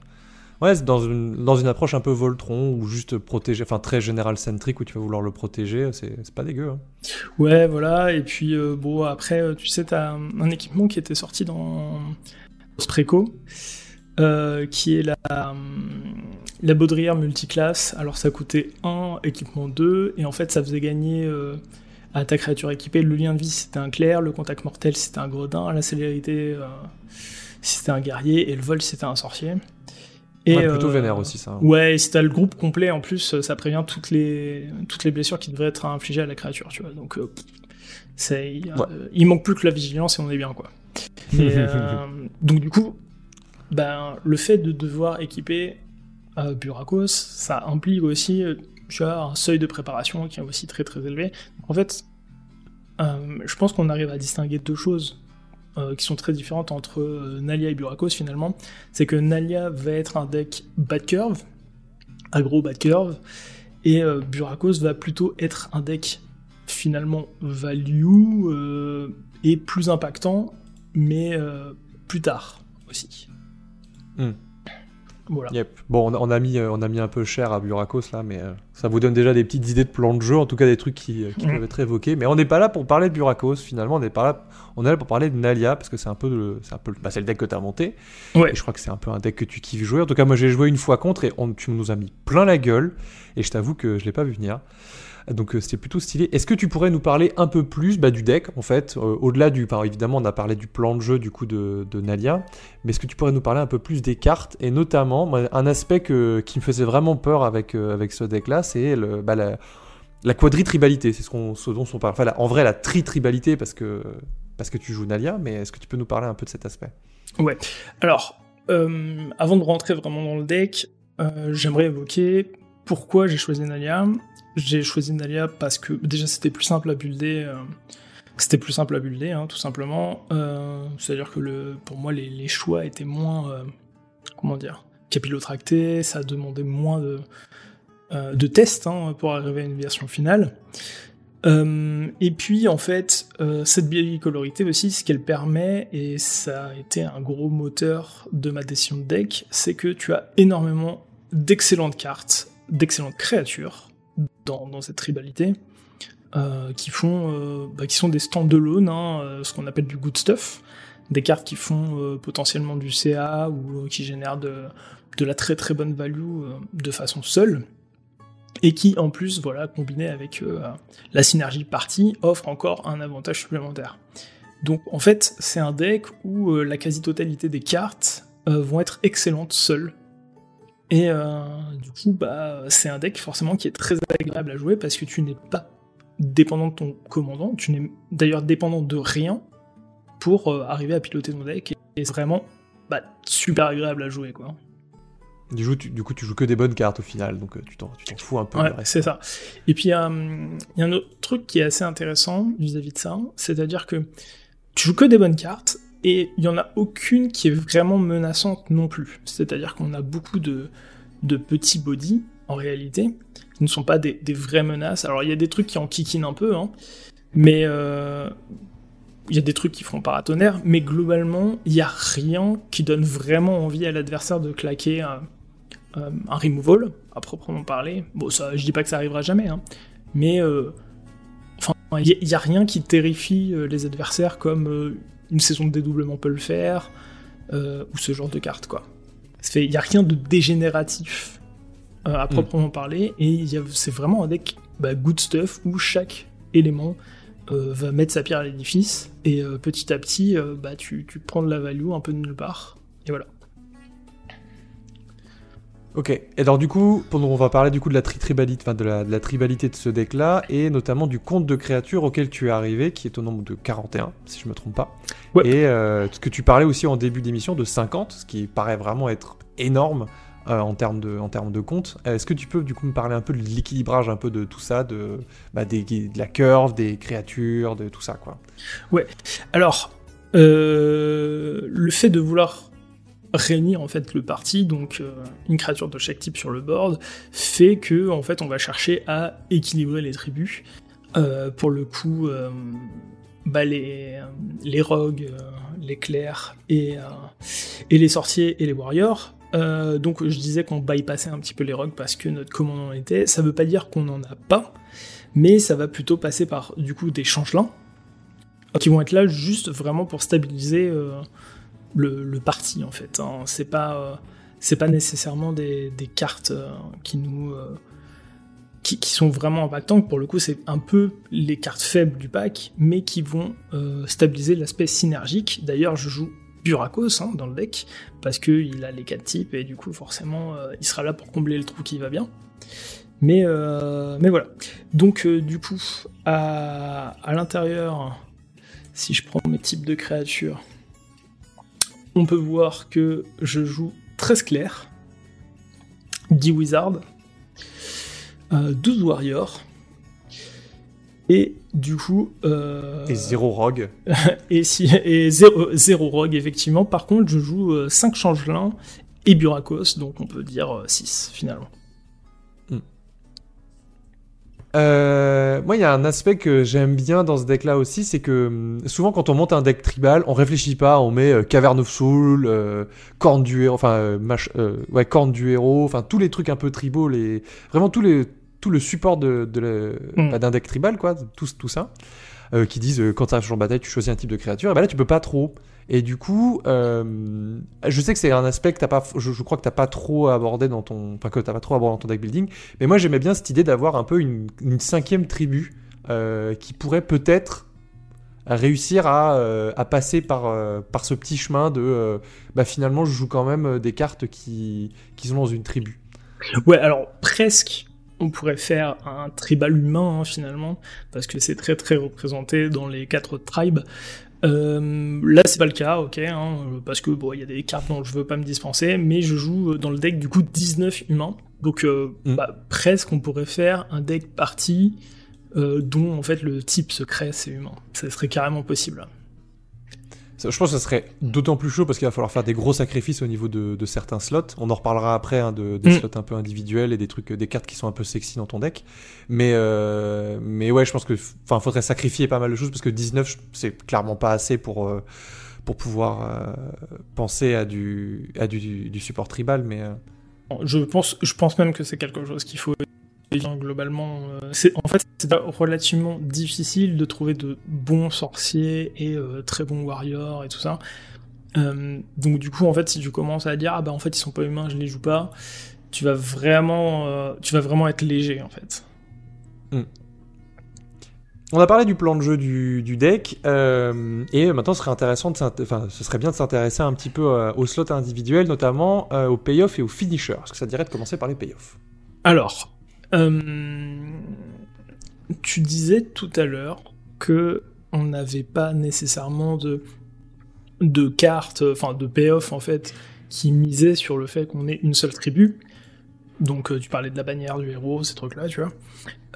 A: Ouais, dans une, dans une approche un peu Voltron, ou juste protéger, enfin très général-centrique, où tu vas vouloir le protéger, c'est pas dégueu. Hein.
B: Ouais, voilà, et puis euh, bon, après, tu sais, t'as un, un, équipement qui était sorti dans Spreco, qui est la, la baudrière multiclasse. Alors ça coûtait 1, équipement 2, et en fait ça faisait gagner à ta créature équipée, le lien de vie c'était un clair, le contact mortel c'était un gredin, la célérité euh, c'était un guerrier, et le vol c'était un sorcier.
A: Et, plutôt euh, vénère aussi ça.
B: Ouais, et si t'as le groupe complet en plus, ça prévient toutes les, toutes les blessures qui devraient être infligées à la créature, tu vois. Donc, euh, c'est, il manque plus que la vigilance et on est bien, quoi. [laughs] donc, du coup, ben, le fait de devoir équiper Burakos, ça implique aussi tu as un seuil de préparation qui est aussi très très élevé. En fait, euh, je pense qu'on arrive à distinguer deux choses euh, qui sont très différentes entre euh, Nalia et Burakos finalement. C'est que Nalia va être un deck bad curve, aggro bad curve, et Burakos va plutôt être un deck finalement value et plus impactant, mais plus tard aussi.
A: Bon, on, a mis, euh, on a mis un peu cher à Burakos là, mais euh, ça vous donne déjà des petites idées de plan de jeu, en tout cas des trucs qui, euh, peuvent être évoqués. Mais on n'est pas là pour parler de Burakos finalement, on est, pas là, on est là pour parler de Nalia, parce que c'est un peu, c'est un peu, bah, c'est le deck que tu as monté.
B: Ouais.
A: Et je crois que c'est un peu un deck que tu kiffes jouer. En tout cas, moi j'ai joué une fois contre et on, tu nous as mis plein la gueule, et je t'avoue que je l'ai pas vu venir. Donc c'était plutôt stylé. Est-ce que tu pourrais nous parler un peu plus bah, du deck en fait, au-delà du, évidemment on a parlé du plan de jeu du coup de, Nalia, mais est-ce que tu pourrais nous parler un peu plus des cartes et notamment un aspect qui me faisait vraiment peur avec avec ce deck là, c'est le bah, la, la quadri-tribalité, c'est ce, qu'on, ce dont on en vrai, la tri-tribalité parce que, parce que tu joues Nalia, mais est-ce que tu peux nous parler un peu de cet aspect?
B: Ouais. Alors, euh, avant de rentrer vraiment dans le deck, euh, j'aimerais évoquer pourquoi j'ai choisi Nalia. J'ai choisi Nalia parce que déjà c'était plus simple à builder. Euh, c'était plus simple à builder, hein, tout simplement. C'est-à-dire que pour moi, les, choix étaient moins. comment dire Capillotractés, ça demandait moins de euh, de test hein, pour arriver à une version finale. Euh, et puis en fait, euh, cette bicolorité aussi, ce qu'elle permet, et ça a été un gros moteur de ma décision de deck, c'est que tu as énormément d'excellentes cartes, d'excellentes créatures dans, cette tribalité, qui font, bah, qui sont des stand-alone, hein, ce qu'on appelle du good stuff, des cartes qui font potentiellement du CA ou qui génèrent de, de la très très bonne value de façon seule et qui en plus, voilà, combiné avec euh, la synergie partie, offre encore un avantage supplémentaire. Donc en fait, c'est un deck où euh, la quasi-totalité des cartes euh, vont être excellentes seules. Et du coup, bah, c'est un deck forcément qui est très agréable à jouer parce que tu n'es pas dépendant de ton commandant, tu n'es d'ailleurs dépendant de rien pour arriver à piloter ton deck, et c'est vraiment bah, super agréable à jouer quoi.
A: Du coup, tu, du coup, tu joues que des bonnes cartes au final, donc euh, tu t'en fous un peu.
B: Ouais, c'est ça. Et puis, il y a un autre truc qui est assez intéressant vis-à-vis de ça, c'est-à-dire que tu joues que des bonnes cartes, et il y en a aucune qui est vraiment menaçante non plus. C'est-à-dire qu'on a beaucoup de, de petits bodies, en réalité, qui ne sont pas des, vraies menaces. Alors, il y a des trucs qui en kikinent un peu, hein, mais euh, il y a des trucs qui font paratonnerre, mais globalement, il n'y a rien qui donne vraiment envie à l'adversaire de claquer euh, un removal, à proprement parler. Bon, ça, je dis pas que ça arrivera jamais, hein. mais euh, enfin, il n'y a, rien qui terrifie les adversaires comme une saison de dédoublement peut le faire, ou ce genre de carte, quoi. Il n'y a rien de dégénératif à hmm. proprement parler, et c'est vraiment un deck bah, good stuff où chaque élément va mettre sa pierre à l'édifice, et petit à petit, bah, tu, tu prends de la value un peu de nulle part, et voilà.
A: Ok, et alors du coup, on va parler du coup de la, tribalité, enfin de la, tribalité de ce deck-là, et notamment du compte de créatures auquel tu es arrivé, qui est au nombre de 41, si je me trompe pas. Et euh, ce que tu parlais aussi en début d'émission de 50, ce qui paraît vraiment être énorme euh, en termes de, en termes de compte. Est-ce que tu peux du coup me parler un peu de l'équilibrage, un peu de tout ça, de, bah, des, de la curve, des créatures, de tout ça, quoi?
B: Ouais, alors, euh, le fait de vouloir réunir en fait le parti, donc euh, une créature de chaque type sur le board, fait que en fait on va chercher à équilibrer les tribus. Euh, pour le coup, euh, bah, les, les rogues, les clercs et, et les sorciers et les warriors. donc je disais qu'on bypassait un petit peu les rogues parce que notre commandant était. Ça veut pas dire qu'on n'en a pas, mais ça va plutôt passer par du coup des changelins qui vont être là juste vraiment pour stabiliser le, parti en fait. Hein. C'est pas euh, c'est pas nécessairement des, cartes euh, qui nous euh, qui, sont vraiment impactantes. Pour le coup, c'est un peu les cartes faibles du pack, mais qui vont stabiliser l'aspect synergique. D'ailleurs, je joue Burakos hein, dans le deck parce qu'il a les quatre types et du coup, forcément, il sera là pour combler le trou qui va bien. Mais, mais voilà. Donc, du coup, à, à l'intérieur, si je prends mes types de créatures, on peut voir que je joue 13 clairs, 10 wizards, 12 warriors, et du coup...
A: Euh, et 0 rogue. [laughs]
B: et, si, et 0, rogue, effectivement. Par contre, je joue 5 euh, changelins et burakos, donc on peut dire 6 euh, finalement.
A: Euh, moi, il y a un aspect que j'aime bien dans ce deck-là aussi, c'est que hum, souvent quand on monte un deck tribal, on réfléchit pas, on met euh, Cavern of Soul, euh, Corne du héros, enfin, euh, ouais, Corne du héros, enfin tous les trucs un peu tribaux, les... vraiment tous les, tout le support de, de mm. bah, d'un deck tribal, quoi, tout, tout ça, qui disent quand tu arrives en bataille, tu choisis un type de créature, et ben là tu peux pas trop. Et du coup, euh, je sais que c'est un aspect que t'as pas, je, crois que t'as pas trop abordé dans ton, enfin que t'as pas trop abordé dans ton deck building. Mais moi, j'aimais bien cette idée d'avoir un peu une, cinquième tribu euh, qui pourrait peut-être réussir à, euh, passer par, ce petit chemin de, bah finalement, je joue quand même des cartes qui, qui sont dans une tribu.
B: Ouais, alors presque. On pourrait faire un tribal humain hein, finalement, parce que c'est très très représenté dans les quatre tribes. Euh, là, c'est pas le cas, ok, hein, parce que bon, il y a des cartes dont je veux pas me dispenser, mais je joue dans le deck du coup 19 humains. Donc, euh,
A: Mm.
B: bah, presque, on pourrait faire un deck party euh, dont en fait le type secret c'est humain. Ça serait carrément possible.
A: Je pense que ça serait d'autant plus chaud parce qu'il va falloir faire des gros sacrifices au niveau de, de certains slots. On en reparlera après hein, de, des
B: Mm.
A: slots un peu individuels et des trucs, des cartes qui sont un peu sexy dans ton deck. Mais, euh, mais ouais, je pense que, enfin, faudrait sacrifier pas mal de choses parce que 19, je- c'est clairement pas assez pour, euh, pour pouvoir euh, penser à du, à du, du support tribal. Mais
B: Je pense, je pense même que c'est quelque chose qu'il faut globalement. euh, c'est en fait c'est relativement difficile de trouver de bons sorciers et euh, très bons warriors et tout ça. Euh, donc du coup en fait si tu commences à dire ah bah en fait ils sont pas humains je les joue pas, tu vas vraiment tu vas vraiment être léger en fait.
A: On a parlé du plan de jeu du, du deck, euh, et maintenant ce serait intéressant de enfin, ce serait bien de s'intéresser un petit peu euh, aux slots individuels, notamment euh, aux payoffs et aux finishers. Est-ce que ça te dirait de commencer par les payoffs?
B: Alors, tu disais tout à l'heure que on n'avait pas nécessairement de de cartes, enfin de payoff en fait, qui misaient sur le fait qu'on ait une seule tribu. Donc euh, tu parlais de la bannière du héros, ces trucs-là, tu vois.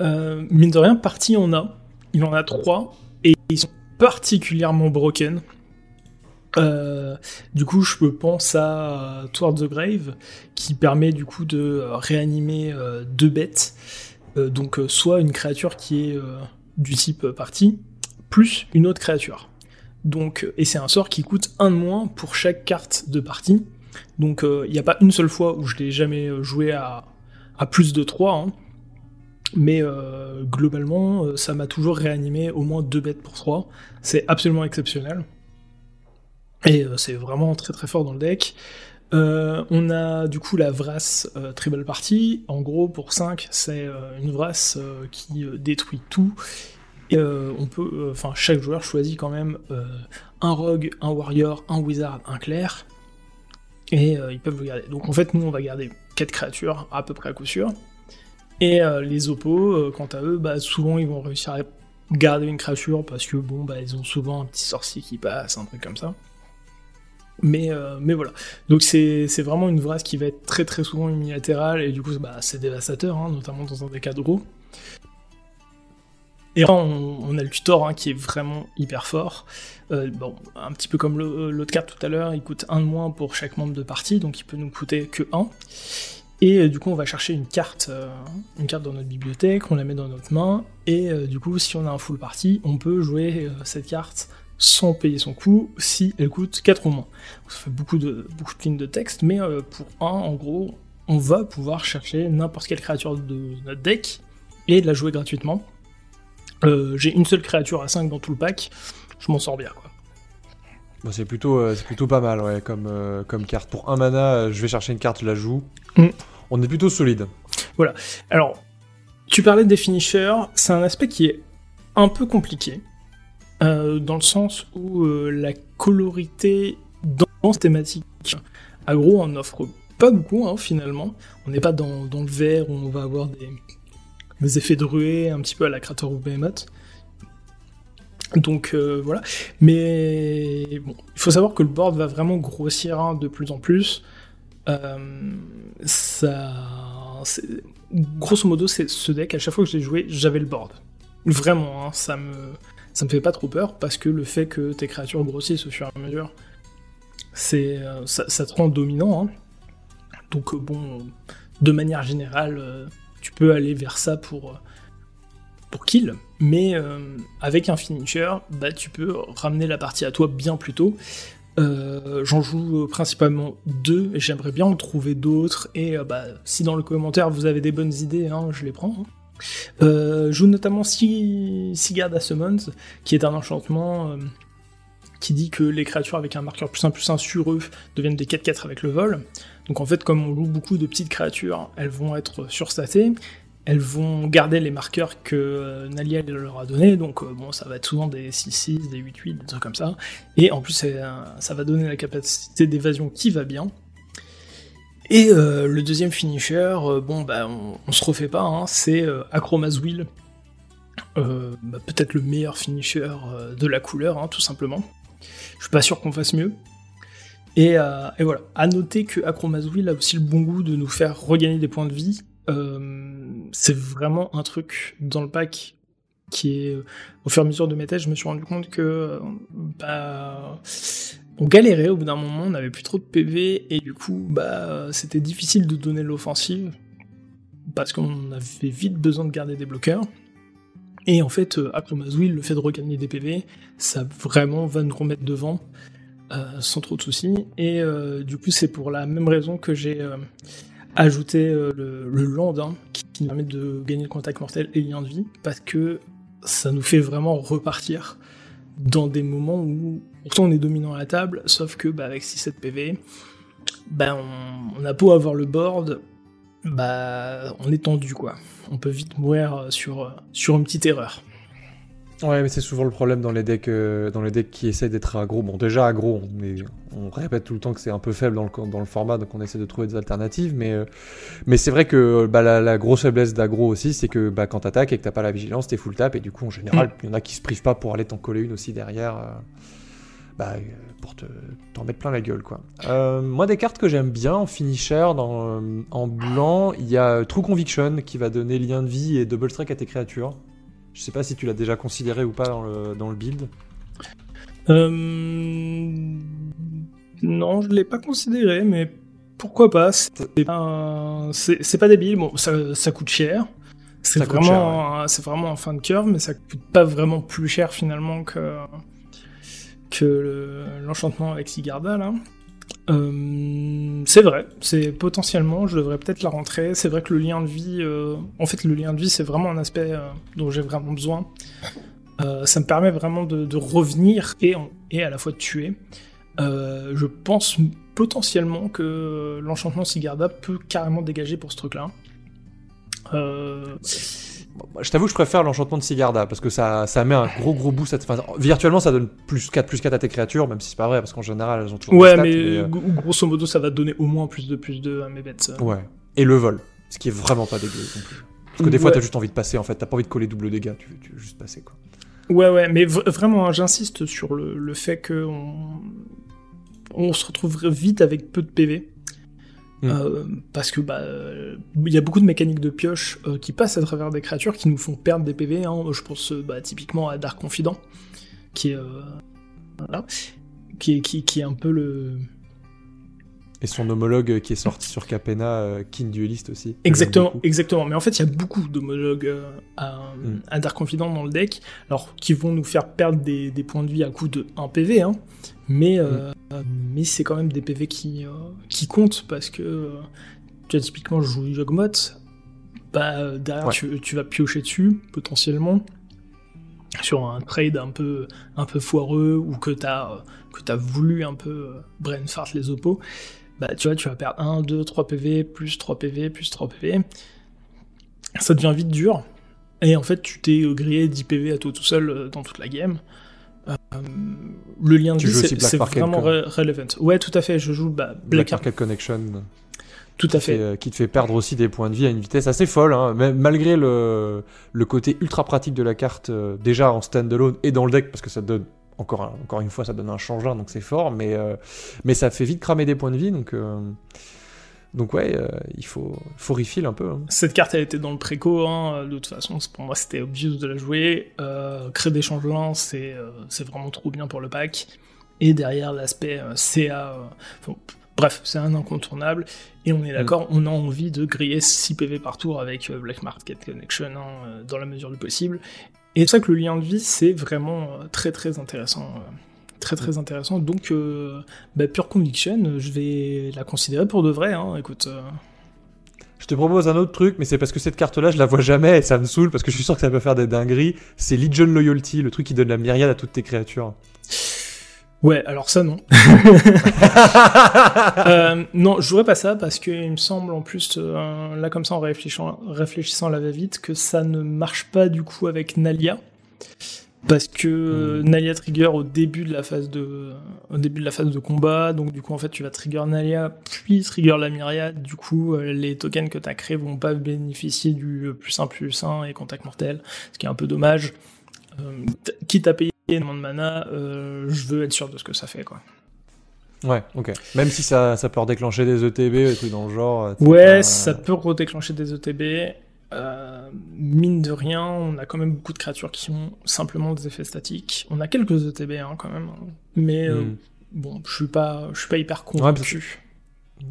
B: Euh, mine de rien, partie on a. Il en a trois et ils sont particulièrement broken. Euh, du coup, je pense à euh, Towards the Grave, qui permet du coup de euh, réanimer deux bêtes. Donc, soit une créature qui est du type partie, plus une autre créature. Donc, et c'est un sort qui coûte un de moins pour chaque carte de partie. Donc, il n'y a pas une seule fois où je l'ai jamais joué à, plus de 3. Mais euh, globalement, ça m'a toujours réanimé au moins deux bêtes pour 3. C'est absolument exceptionnel. Et euh, c'est vraiment très très fort dans le deck. Euh, on a du coup la Vras euh, Tribal Party. En gros, pour 5, c'est euh, une Vras qui détruit tout. Et on peut, enfin, chaque joueur choisit quand même un Rogue, un Warrior, un Wizard, un Clair. Et ils peuvent le garder. Donc en fait, nous, on va garder 4 créatures à peu près à coup sûr. Et les oppos, quant à eux, bah, souvent ils vont réussir à garder une créature parce que bon, bah, ils ont souvent un petit sorcier qui passe, un truc comme ça. Mais, euh, mais voilà. Donc c'est vraiment une vraie qui va être très très souvent unilatérale et du coup bah, c'est dévastateur, hein, notamment dans un des cas de gros. Et on, a le tutor hein, qui est vraiment hyper fort. Euh, bon, un petit peu comme le- l'autre carte tout à l'heure, il coûte un de moins pour chaque membre de partie, donc il peut nous coûter que 1. Et euh, du coup, on va chercher une carte, euh, une carte dans notre bibliothèque, on la met dans notre main, et euh, du coup, si on a un full party, on peut jouer euh, cette carte sans payer son coût si elle coûte 4 ou moins. Ça fait beaucoup de, beaucoup de lignes de texte, mais euh, pour 1, en gros, on va pouvoir chercher n'importe quelle créature de notre deck et la jouer gratuitement. Euh, J'ai une seule créature à 5 dans tout le pack, je m'en sors bien quoi.
A: Bon, c'est plutôt, euh, c'est plutôt pas mal, ouais, comme, euh, comme carte. Pour un mana, je vais chercher une carte, je la joue.
B: Mm.
A: On est plutôt solide.
B: Alors, tu parlais des finishers, c'est un aspect qui est un peu compliqué, euh, dans le sens où euh, la colorité dans cette thématique agro en offre pas beaucoup, hein, finalement. On n'est pas dans, le vert où on va avoir des, effets de ruée un petit peu à la Crater of Behemoth. Donc euh, voilà. Mais bon, il faut savoir que le board va vraiment grossir hein, de plus en plus. Ça, grosso modo, c'est ce deck. À chaque fois que je l'ai joué, j'avais le board. Vraiment, hein, ça me, ça me fait pas trop peur parce que le fait que tes créatures grossissent au fur et à mesure, c'est, euh, ça, te rend dominant. hein. Donc euh, bon, de manière générale, euh, tu peux aller vers ça pour pour kill, mais avec un finisher, bah tu peux ramener la partie à toi bien plus tôt. J'en joue principalement deux, et j'aimerais bien en trouver d'autres. Et bah, si dans le commentaire vous avez des bonnes idées, hein, je les prends. hein. Euh, joue notamment Sigurd Summons, qui est un enchantement euh, qui dit que les créatures avec un marqueur plus 1 plus 1 sur eux deviennent des 4-4 avec le vol. Donc en fait, comme on loue beaucoup de petites créatures, elles vont être surstatées, elles vont garder les marqueurs que euh, Nalia leur a donnés, donc euh, bon, ça va être souvent des 6-6, des 8-8, des trucs comme ça. Et en plus, ça va donner la capacité d'évasion qui va bien. Et euh, le deuxième finisher, bon, bah, on, se refait pas, hein, c'est Acromazwheel. Bah, peut-être le meilleur finisher de la couleur, hein, tout simplement. Je suis pas sûr qu'on fasse mieux. Et, voilà. À noter que Acromazwheel a aussi le bon goût de nous faire regagner des points de vie euh, c'est vraiment un truc dans le pack qui est au fur et à mesure de mes tests, je me suis rendu compte que bah, on galérait au bout d'un moment, on n'avait plus trop de PV et du coup bah c'était difficile de donner l'offensive parce qu'on avait vite besoin de garder des bloqueurs. Et en fait, après Mazouil, le fait de regagner des PV, ça vraiment va nous remettre devant euh, sans trop de soucis. Et euh, du coup, c'est pour la même raison que j'ai ajouter euh, le, le land hein, qui, permet de gagner le contact mortel et lien de vie parce que ça nous fait vraiment repartir dans des moments où pourtant on est dominant à la table sauf que bah, avec 6-7 PV bah, on, on, a beau avoir le board bah on est tendu quoi on peut vite mourir sur, sur une petite erreur
A: Ouais, mais c'est souvent le problème dans les decks, euh, dans les decks qui essaient d'être aggro. Bon, déjà aggro, on, on répète tout le temps que c'est un peu faible dans le, dans le format, donc on essaie de trouver des alternatives. Mais, euh, mais c'est vrai que bah, la, grosse faiblesse d'aggro aussi, c'est que bah, quand t'attaques et que t'as pas la vigilance, t'es full tap, et du coup, en général, mm. il y en a qui se privent pas pour aller t'en coller une aussi derrière. Euh, bah, pour t'en mettre plein la gueule, quoi. moi, des cartes que j'aime bien en finisher, dans, en blanc, il y a True Conviction qui va donner lien de vie et double strike à tes créatures. Je sais pas si tu l'as déjà considéré ou pas dans le, dans le build.
B: Euh... Non, je l'ai pas considéré, mais pourquoi pas? C'est pas, débile. Bon, ça, ça coûte cher. C'est vraiment, c'est vraiment en fin de curve, mais ça coûte pas vraiment plus cher finalement que que l'enchantement avec Sigarda là. Euh, c'est vrai, c'est potentiellement, je devrais peut-être la rentrer. C'est vrai que le lien de vie, euh, en fait, le lien de vie, c'est vraiment un aspect euh, dont j'ai vraiment besoin. ça me permet vraiment de, revenir et, et, à la fois de tuer. je pense potentiellement que l'enchantement Sigarda peut carrément dégager pour ce truc-là. Euh,
A: je t'avoue, je préfère l'enchantement de Sigarda parce que ça, ça met un gros gros boost. Enfin, virtuellement, ça donne plus 4 plus 4 à tes créatures, même si c'est pas vrai parce qu'en général, elles ont toujours.
B: Ouais, mais, euh, grosso modo, ça va donner au moins plus de plus de à mes bêtes.
A: Ouais. Et le vol, ce qui est vraiment pas dégueu non plus. Parce que des fois, t'as juste envie de passer en fait, t'as pas envie de coller double dégâts, tu, veux juste passer quoi.
B: Ouais, ouais, mais vraiment, hein, j'insiste sur le, le fait qu'on on se retrouve vite avec peu de PV. Mm. Euh, parce que bah il y a beaucoup de mécaniques de pioche euh, qui passent à travers des créatures qui nous font perdre des PV. Hein. Je pense euh, bah, typiquement à Dark Confident, qui est voilà, qui est, qui, qui est un peu le
A: et son homologue qui est sorti sur Capena, King Duelist aussi.
B: Exactement, exactement. Mais en fait, il y a beaucoup d'homologues à, mm. à, Dark Confident dans le deck, alors qui vont nous faire perdre des, des points de vie à coup de 1 PV, hein, mais, euh, mais c'est quand même des PV qui, euh, qui comptent parce que euh, tu as typiquement je joue Yogmot, bah, derrière tu, tu, vas piocher dessus potentiellement sur un trade un peu, un peu foireux ou que tu as, que as voulu un peu brain fart les oppos. Bah, tu vois, tu vas perdre 1, 2, 3 PV, plus 3 PV, plus 3 PV. Ça devient vite dur. Et en fait, tu t'es grillé 10 PV à toi tout seul dans toute la game. Euh, le lien de vie, c'est vraiment relevant. Ouais, tout à fait, je joue bah,
A: Black, Arcade Connection.
B: Tout à fait.
A: Euh, qui te fait perdre aussi des points de vie à une vitesse assez folle, hein. malgré le, le, côté ultra pratique de la carte, euh, déjà en standalone et dans le deck, parce que ça donne, encore, encore une fois, ça donne un changeur, donc c'est fort, mais, mais ça fait vite cramer des points de vie, donc donc ouais, euh, il faut, faut refill un peu. Hein.
B: Cette carte, elle était dans le préco, hein, de toute façon, pour moi c'était obvious de la jouer. Euh, créer des changements, c'est euh, c'est vraiment trop bien pour le pack. Et derrière l'aspect CA, bref, c'est un incontournable. Et on est mm. d'accord, on a envie de griller 6 PV par tour avec Black Market Connection hein, dans la mesure du possible. Et c'est ça que le lien de vie, c'est vraiment très très intéressant très très intéressant. Donc, euh, bah, Pure Conviction, je vais la considérer pour de vrai. Hein. Écoute. Euh.
A: Je te propose un autre truc, mais c'est parce que cette carte-là, je la vois jamais et ça me saoule parce que je suis sûr que ça peut faire des dingueries. C'est Legion Loyalty, le truc qui donne la myriade à toutes tes créatures.
B: Ouais, alors ça non. [laughs] euh, non, je jouerais pas ça parce que il me semble en plus euh, là comme ça en réfléchissant, réfléchissant à la va-vite que ça ne marche pas du coup avec Nalia parce que hmm. Nalia trigger au début de la phase de au début de la phase de combat donc du coup en fait tu vas trigger Nalia puis trigger la myriade du coup euh, les tokens que tu as créés vont pas bénéficier du plus 1 plus 1 et contact mortel ce qui est un peu dommage euh, quitte à payer énormément de mana, euh, je veux être sûr de ce que ça fait, quoi.
A: Ouais, ok. Même si ça, ça peut redéclencher des ETB et tout dans le genre.
B: Ouais, ça peut redéclencher des ETB. Euh, mine de rien, on a quand même beaucoup de créatures qui ont simplement des effets statiques. On a quelques ETB hein, quand même, mais euh, hmm. bon, je suis pas, je suis pas hyper convaincu.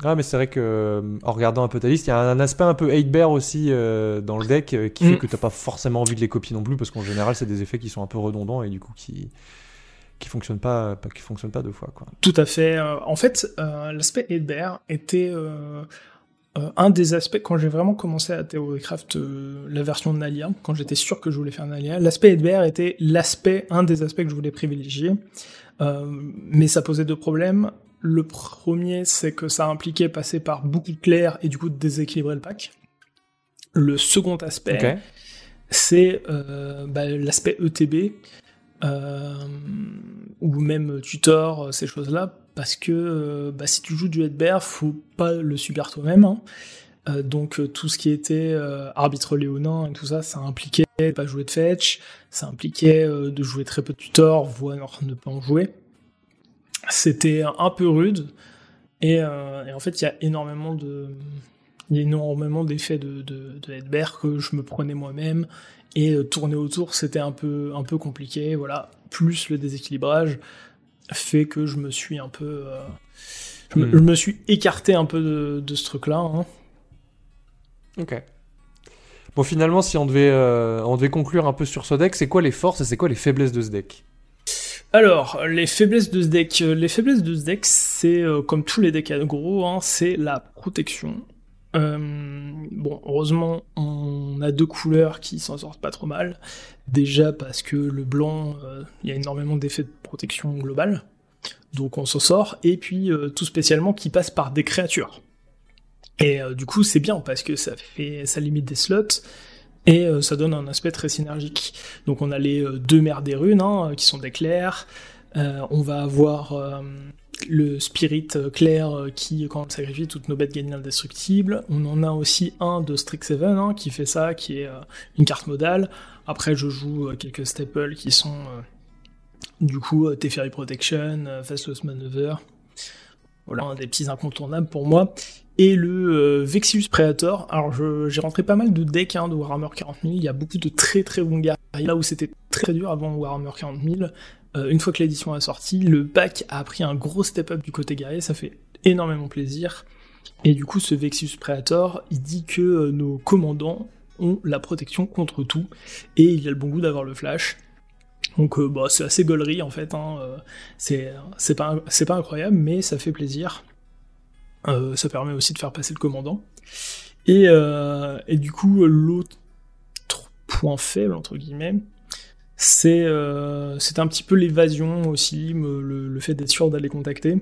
A: Ouais, mais c'est vrai que euh, en regardant un peu ta liste, il y a un aspect un peu 8 bear aussi euh, dans le deck qui fait mm. que t'as pas forcément envie de les copier non plus parce qu'en général c'est des effets qui sont un peu redondants et du coup qui qui fonctionnent pas, qui fonctionnent pas deux fois quoi.
B: Tout à fait. En fait, l'aspect 8 bear était un des aspects quand j'ai vraiment commencé à théorycraft la version de Nalia, quand j'étais sûr que je voulais faire Nalia, l'aspect 8 bear était l'aspect un des aspects que je voulais privilégier. mais ça posait deux problèmes. Le premier, c'est que ça impliquait passer par beaucoup de clairs et du coup de déséquilibrer le pack. Le second aspect, c'est euh, bah, l'aspect ETB, euh, ou même tutor, ces choses-là, parce que euh, bah, si tu joues du headbear, faut pas le subir toi-même. Hein. donc tout ce qui était arbitre léonin et tout ça, ça impliquait de pas jouer de fetch, ça impliquait de jouer très peu de tutor, voire ne pas en jouer. C'était un peu rude. Euh, et, en fait, il y a énormément d'effets de, de, de que je me prenais moi-même. Et euh, tourner autour, c'était un peu, un peu compliqué. Voilà. Plus le déséquilibrage fait que je me suis un peu. Euh, hmm. je, me, suis écarté un peu de, ce truc-là. Hein.
A: Ok. Bon, finalement, si on devait, on devait conclure un peu sur ce deck, c'est quoi les forces et c'est quoi les faiblesses de ce deck?
B: Alors, les faiblesses de ce deck, euh, les faiblesses de ce deck, c'est euh, comme tous les decks aggro, hein, c'est la protection. Euh, bon, heureusement, on a deux couleurs qui s'en sortent pas trop mal. Déjà parce que le blanc, il y a énormément d'effets de protection globale, donc on s'en sort. Et puis tout spécialement qui passe par des créatures. Et du coup, c'est bien parce que ça fait, ça limite des slots et euh, ça donne un aspect très synergique. Donc on a les euh, deux mers des runes, hein, qui sont des clairs, euh, on va avoir le spirit clair qui, quand on sacrifie, toutes nos bêtes gagnent indestructibles. On en a aussi un de Strixhaven hein, qui fait ça, qui est une carte modale. Après, je joue quelques staples qui sont du coup Teferi Protection, Fastless Maneuver. Voilà, des petits incontournables pour moi et le euh, Vexius Predator. Alors j'ai rentré pas mal de decks hein, de Warhammer 40 000, il y a beaucoup de très très bons guerriers, là où c'était très dur avant Warhammer 40 000. Euh, une fois que l'édition a sorti, le pack a pris un gros step up du côté guerrier, ça fait énormément plaisir. Et du coup ce Vexius Predator, il dit que euh, nos commandants ont la protection contre tout, et il a le bon goût d'avoir le flash. Donc bah, c'est assez gaulerie en fait, hein. c'est pas, incroyable, mais ça fait plaisir. Euh, ça permet aussi de faire passer le commandant. Et, euh, et du coup, l'autre point faible, entre guillemets, c'est euh, un petit peu l'évasion aussi, le, fait d'être sûr d'aller contacter.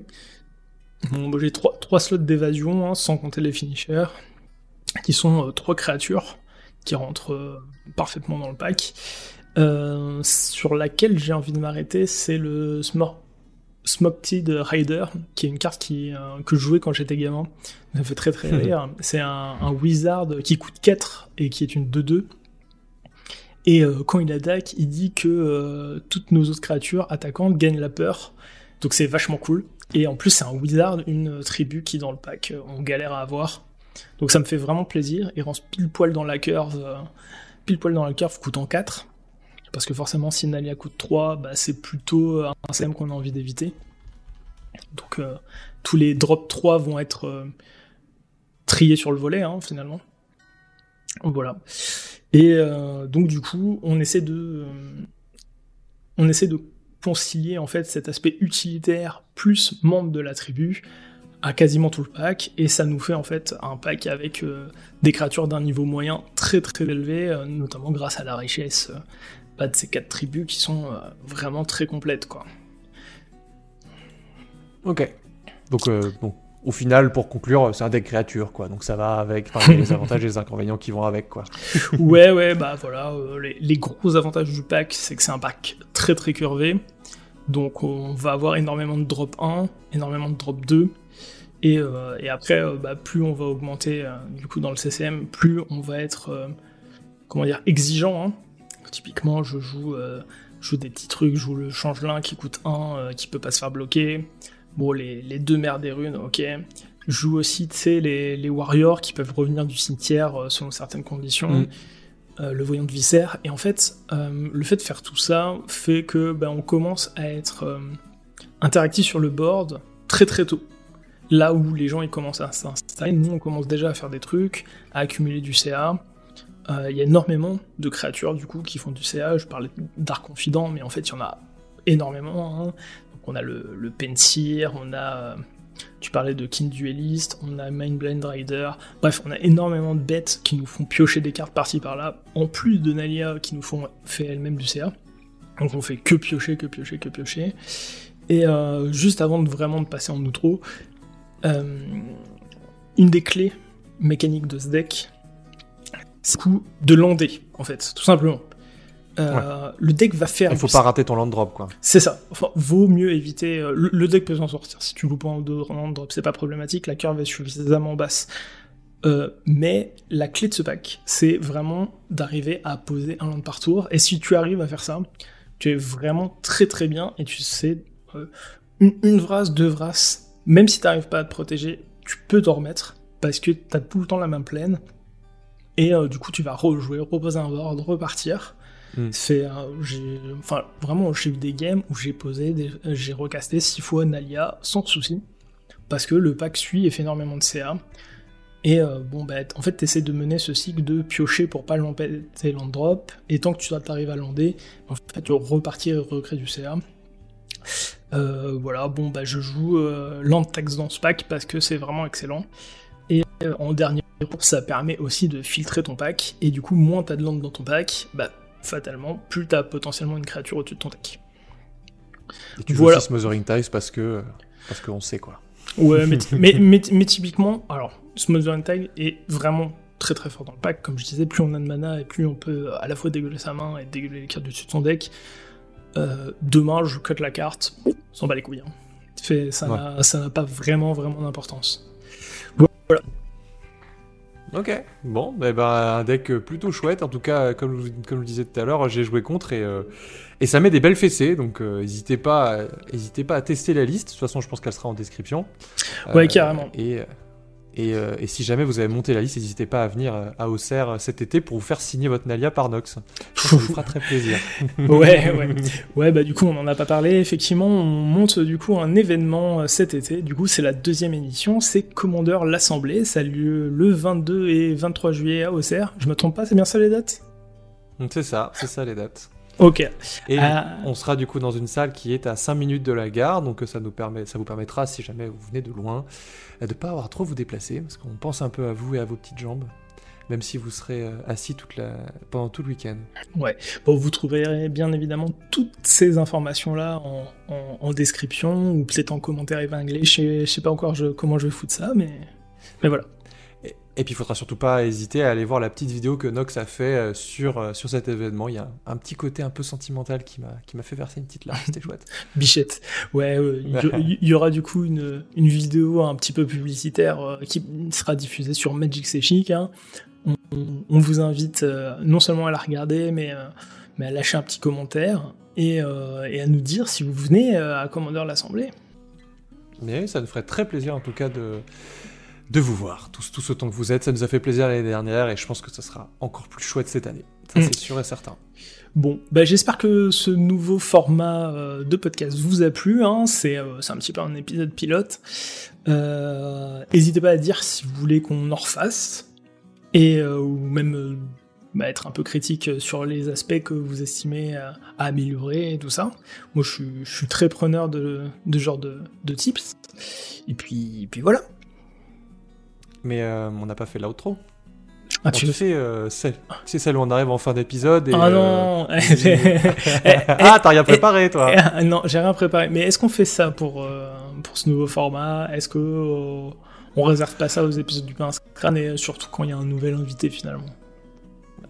B: Bon, J'ai trois, trois, slots d'évasion, hein, sans compter les finishers, qui sont trois créatures qui rentrent parfaitement dans le pack. sur laquelle j'ai envie de m'arrêter, c'est le Smart Smoked Rider, qui est une carte qui, euh, que je jouais quand j'étais gamin. Ça fait très très [laughs] rire. C'est un, wizard qui coûte 4 et qui est une 2-2. Et euh, quand il attaque, il dit que euh, toutes nos autres créatures attaquantes gagnent la peur. Donc c'est vachement cool. Et en plus, c'est un wizard, une tribu qui dans le pack on galère à avoir. Donc ça me fait vraiment plaisir. Il rentre pile poil dans la curve, pile poil dans la curve coûtant 4. Parce que forcément, si Nalia coûte 3, bah, c'est plutôt un CM qu'on a envie d'éviter. Donc euh, tous les drops 3 vont être euh, triés sur le volet, hein, finalement. Voilà. Et euh, donc du coup, on essaie de, on essaie de concilier en fait cet aspect utilitaire plus membre de la tribu à quasiment tout le pack, et ça nous fait en fait un pack avec des créatures d'un niveau moyen très très élevé, notamment grâce à la richesse pas de ces quatre tribus qui sont euh, vraiment très complètes, quoi.
A: Ok. Donc, euh, bon, au final, pour conclure, c'est un deck créature, quoi. Donc ça va avec enfin, les [laughs] avantages et les inconvénients qui vont avec, quoi. [laughs]
B: ouais, ouais, bah voilà. euh, les, les gros avantages du pack, c'est que c'est un pack très très curvé. Donc on va avoir énormément de drop 1, énormément de drop 2. Et, euh, et après, euh, bah, plus on va augmenter du coup dans le CCM, plus on va être comment dire exigeant. hein. Typiquement, je joue, je joue des petits trucs, je joue le changelin qui coûte 1, qui peut pas se faire bloquer. Bon, les, les deux mères des runes, ok. Joue aussi, tu sais, les, les warriors qui peuvent revenir du cimetière euh, selon certaines conditions.
A: Mm.
B: Euh, le voyant de viscère. Et en fait, euh, le fait de faire tout ça fait que ben, on commence à être euh, interactif sur le board très très tôt. Là où les gens ils commencent à s'installer, nous on commence déjà à faire des trucs, à accumuler du CA. Il y a énormément de créatures du coup qui font du CA. Je parlais d'art confident, mais en fait il y en a énormément. hein. On a le, le on a. euh, tu parlais de King Duelist, on a Mindblind Rider. Bref, on a énormément de bêtes qui nous font piocher des cartes par-ci par-là, en plus de Nalia qui nous font fait elles-mêmes du CA. Donc on fait que piocher, que piocher, que piocher. Et euh, juste avant de vraiment de passer en outro, euh, une des clés mécaniques de ce deck, c'est le coup de lander, en fait, tout simplement. Euh, Le deck va faire.
A: Il faut pas rater ton land drop, quoi.
B: c'est ça. Enfin, vaut mieux éviter. euh, le, le deck peut s'en sortir. Si tu loupes deux en drop, c'est pas problématique. La curve est suffisamment basse. Euh, mais la clé de ce pack, c'est vraiment d'arriver à poser un land par tour. Et si tu arrives à faire ça, tu es vraiment très très bien. Et tu sais, une, une deux vras, même si tu n'arrives pas à te protéger, tu peux t'en remettre. Parce que tu as tout le temps la main pleine. Et du coup, tu vas rejouer, reposer un board, repartir.
A: Mm.
B: C'est, euh, vraiment, j'ai eu des games où j'ai posé, euh, j'ai recasté 6 fois Nalia sans souci, parce que le pack suit et fait énormément de CA. Et euh, bon, bah, en fait, t'essaies de mener ce cycle de piocher pour pas l'empêcher land drop, et tant que tu t'arrives à lander, en fait, tu repartir et recréer du CA. Voilà, bon, bah, je joue euh, land tax dans ce pack parce que c'est vraiment excellent. Et en dernier ça permet aussi de filtrer ton pack, et du coup, moins t'as de land dans ton pack, bah, fatalement, plus t'as potentiellement une créature au-dessus de ton deck.
A: Et tu
B: Voilà.
A: joues aussi Smothering Ties parce que parce qu'on sait, quoi.
B: Ouais, mais, [laughs] mais, mais, mais typiquement, alors, Smothering Tag est vraiment très très fort dans le pack. Comme je disais, plus on a de mana et plus on peut à la fois dégueuler sa main et dégueuler les cartes du dessus de son deck. Euh, demain, je cut la carte, s'en bat les couilles. hein. Fait, ça
A: Ouais.
B: n'a- ça n'a pas vraiment vraiment d'importance.
A: Ok, bon, bah, bah, un deck euh, plutôt chouette. En tout cas, comme je, vous- comme je le disais tout à l'heure, j'ai joué contre et, euh, et ça met des belles fessées. Donc, euh, n'hésitez pas, à- n'hésitez pas à tester la liste. De toute façon, je pense qu'elle sera en description.
B: Ouais, carrément.
A: Et, et, euh, et si jamais vous avez monté la liste, n'hésitez pas à venir euh, à Auxerre euh, cet été pour vous faire signer votre Nalia par Nox. Ça vous fera très plaisir. [laughs]
B: Ouais, ouais. Ouais, bah du coup, on en a pas parlé. Effectivement, on monte du coup un événement cet été. Du coup, c'est la deuxième édition. C'est Commander l'Assemblée. Ça a lieu le 22 et 23 juillet à Auxerre. Je me trompe pas, c'est bien ça les dates?
A: C'est ça, c'est ça les dates.
B: Ok.
A: Et
B: Ah.
A: on sera du coup dans une salle qui est à 5 minutes de la gare, donc euh, ça, nous permet, ça vous permettra, si jamais vous venez de loin, euh, de pas avoir trop à vous déplacer, parce qu'on pense un peu à vous et à vos petites jambes, même si vous serez euh, assis toute la... pendant tout le week-end.
B: Bon, vous trouverez bien évidemment toutes ces informations-là en, en- en description ou peut-être en commentaire épinglé. Je sais, je sais pas encore je- comment je vais foutre ça, mais, mais voilà.
A: Et, puis il faudra surtout pas hésiter à aller voir la petite vidéo que Nox a fait euh, sur, euh, sur cet événement. Il y a un, petit côté un peu sentimental qui m'a fait verser une petite larme, c'était chouette. [laughs]
B: Bichette. Ouais, euh, [laughs] il y, aura du coup une, une vidéo un petit peu publicitaire euh, qui sera diffusée sur Magic C'est Chic. hein. On, on- on vous invite euh, non seulement à la regarder, mais, mais à lâcher un petit commentaire et, et à nous dire si vous venez à Commander l'Assemblée.
A: Mais ça nous ferait très plaisir en tout cas de, de vous voir, tous, tous autant que vous êtes. Ça nous a fait plaisir l'année dernière et je pense que ça sera encore plus chouette cette année. Ça
B: Mm.
A: c'est sûr et certain.
B: Bon, bah j'espère que ce nouveau format euh, de podcast vous a plu. Hein. C'est euh, c'est un petit peu un épisode pilote. Euh, N'hésitez pas à dire si vous voulez qu'on en refasse. Et, ou même bah, être un peu critique sur les aspects que vous estimez à, à améliorer et tout ça. Moi, je suis, je suis très preneur de, de genre de, de tips. Et puis, puis voilà.
A: Mais euh, on n'a pas fait l'outro.
B: Ah,
A: Bon,
B: tu
A: tu sais, euh, celle, c'est celle où on arrive en fin d'épisode et.
B: Ah
A: euh,
B: non [laughs] [laughs]
A: ah, t'as rien préparé, toi.
B: Eh, Non, j'ai rien préparé. Mais est-ce qu'on fait ça pour, euh, pour ce nouveau format? Est-ce que euh, on réserve pas ça aux épisodes du pince crâne et surtout quand il y a un nouvel invité finalement?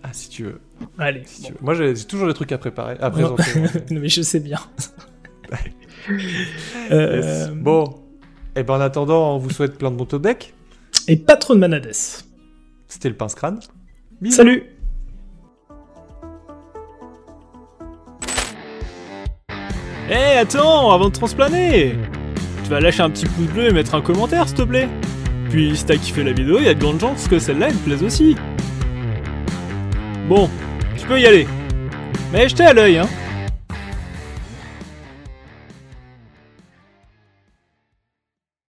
A: Ah, si tu veux.
B: Allez.
A: Si
B: bon.
A: tu veux. Moi, j'ai toujours des trucs à préparer, à
B: Non.
A: présenter.
B: Non, [laughs] mais je sais bien. Euh,
A: Yes. Bon. Et ben, en attendant, on vous souhaite plein de bons top deck.
B: Et pas trop de manades.
A: C'était le pince crâne. Bisous.
B: Salut
C: Eh, attends, avant de transplaner Tu vas lâcher un petit pouce bleu et mettre un commentaire, s'il te plaît Puis, si t'as kiffé la vidéo, il y a de grandes chances que celle-là, elle te plaise aussi. Bon, tu peux y aller. Mais jetez à l'œil, hein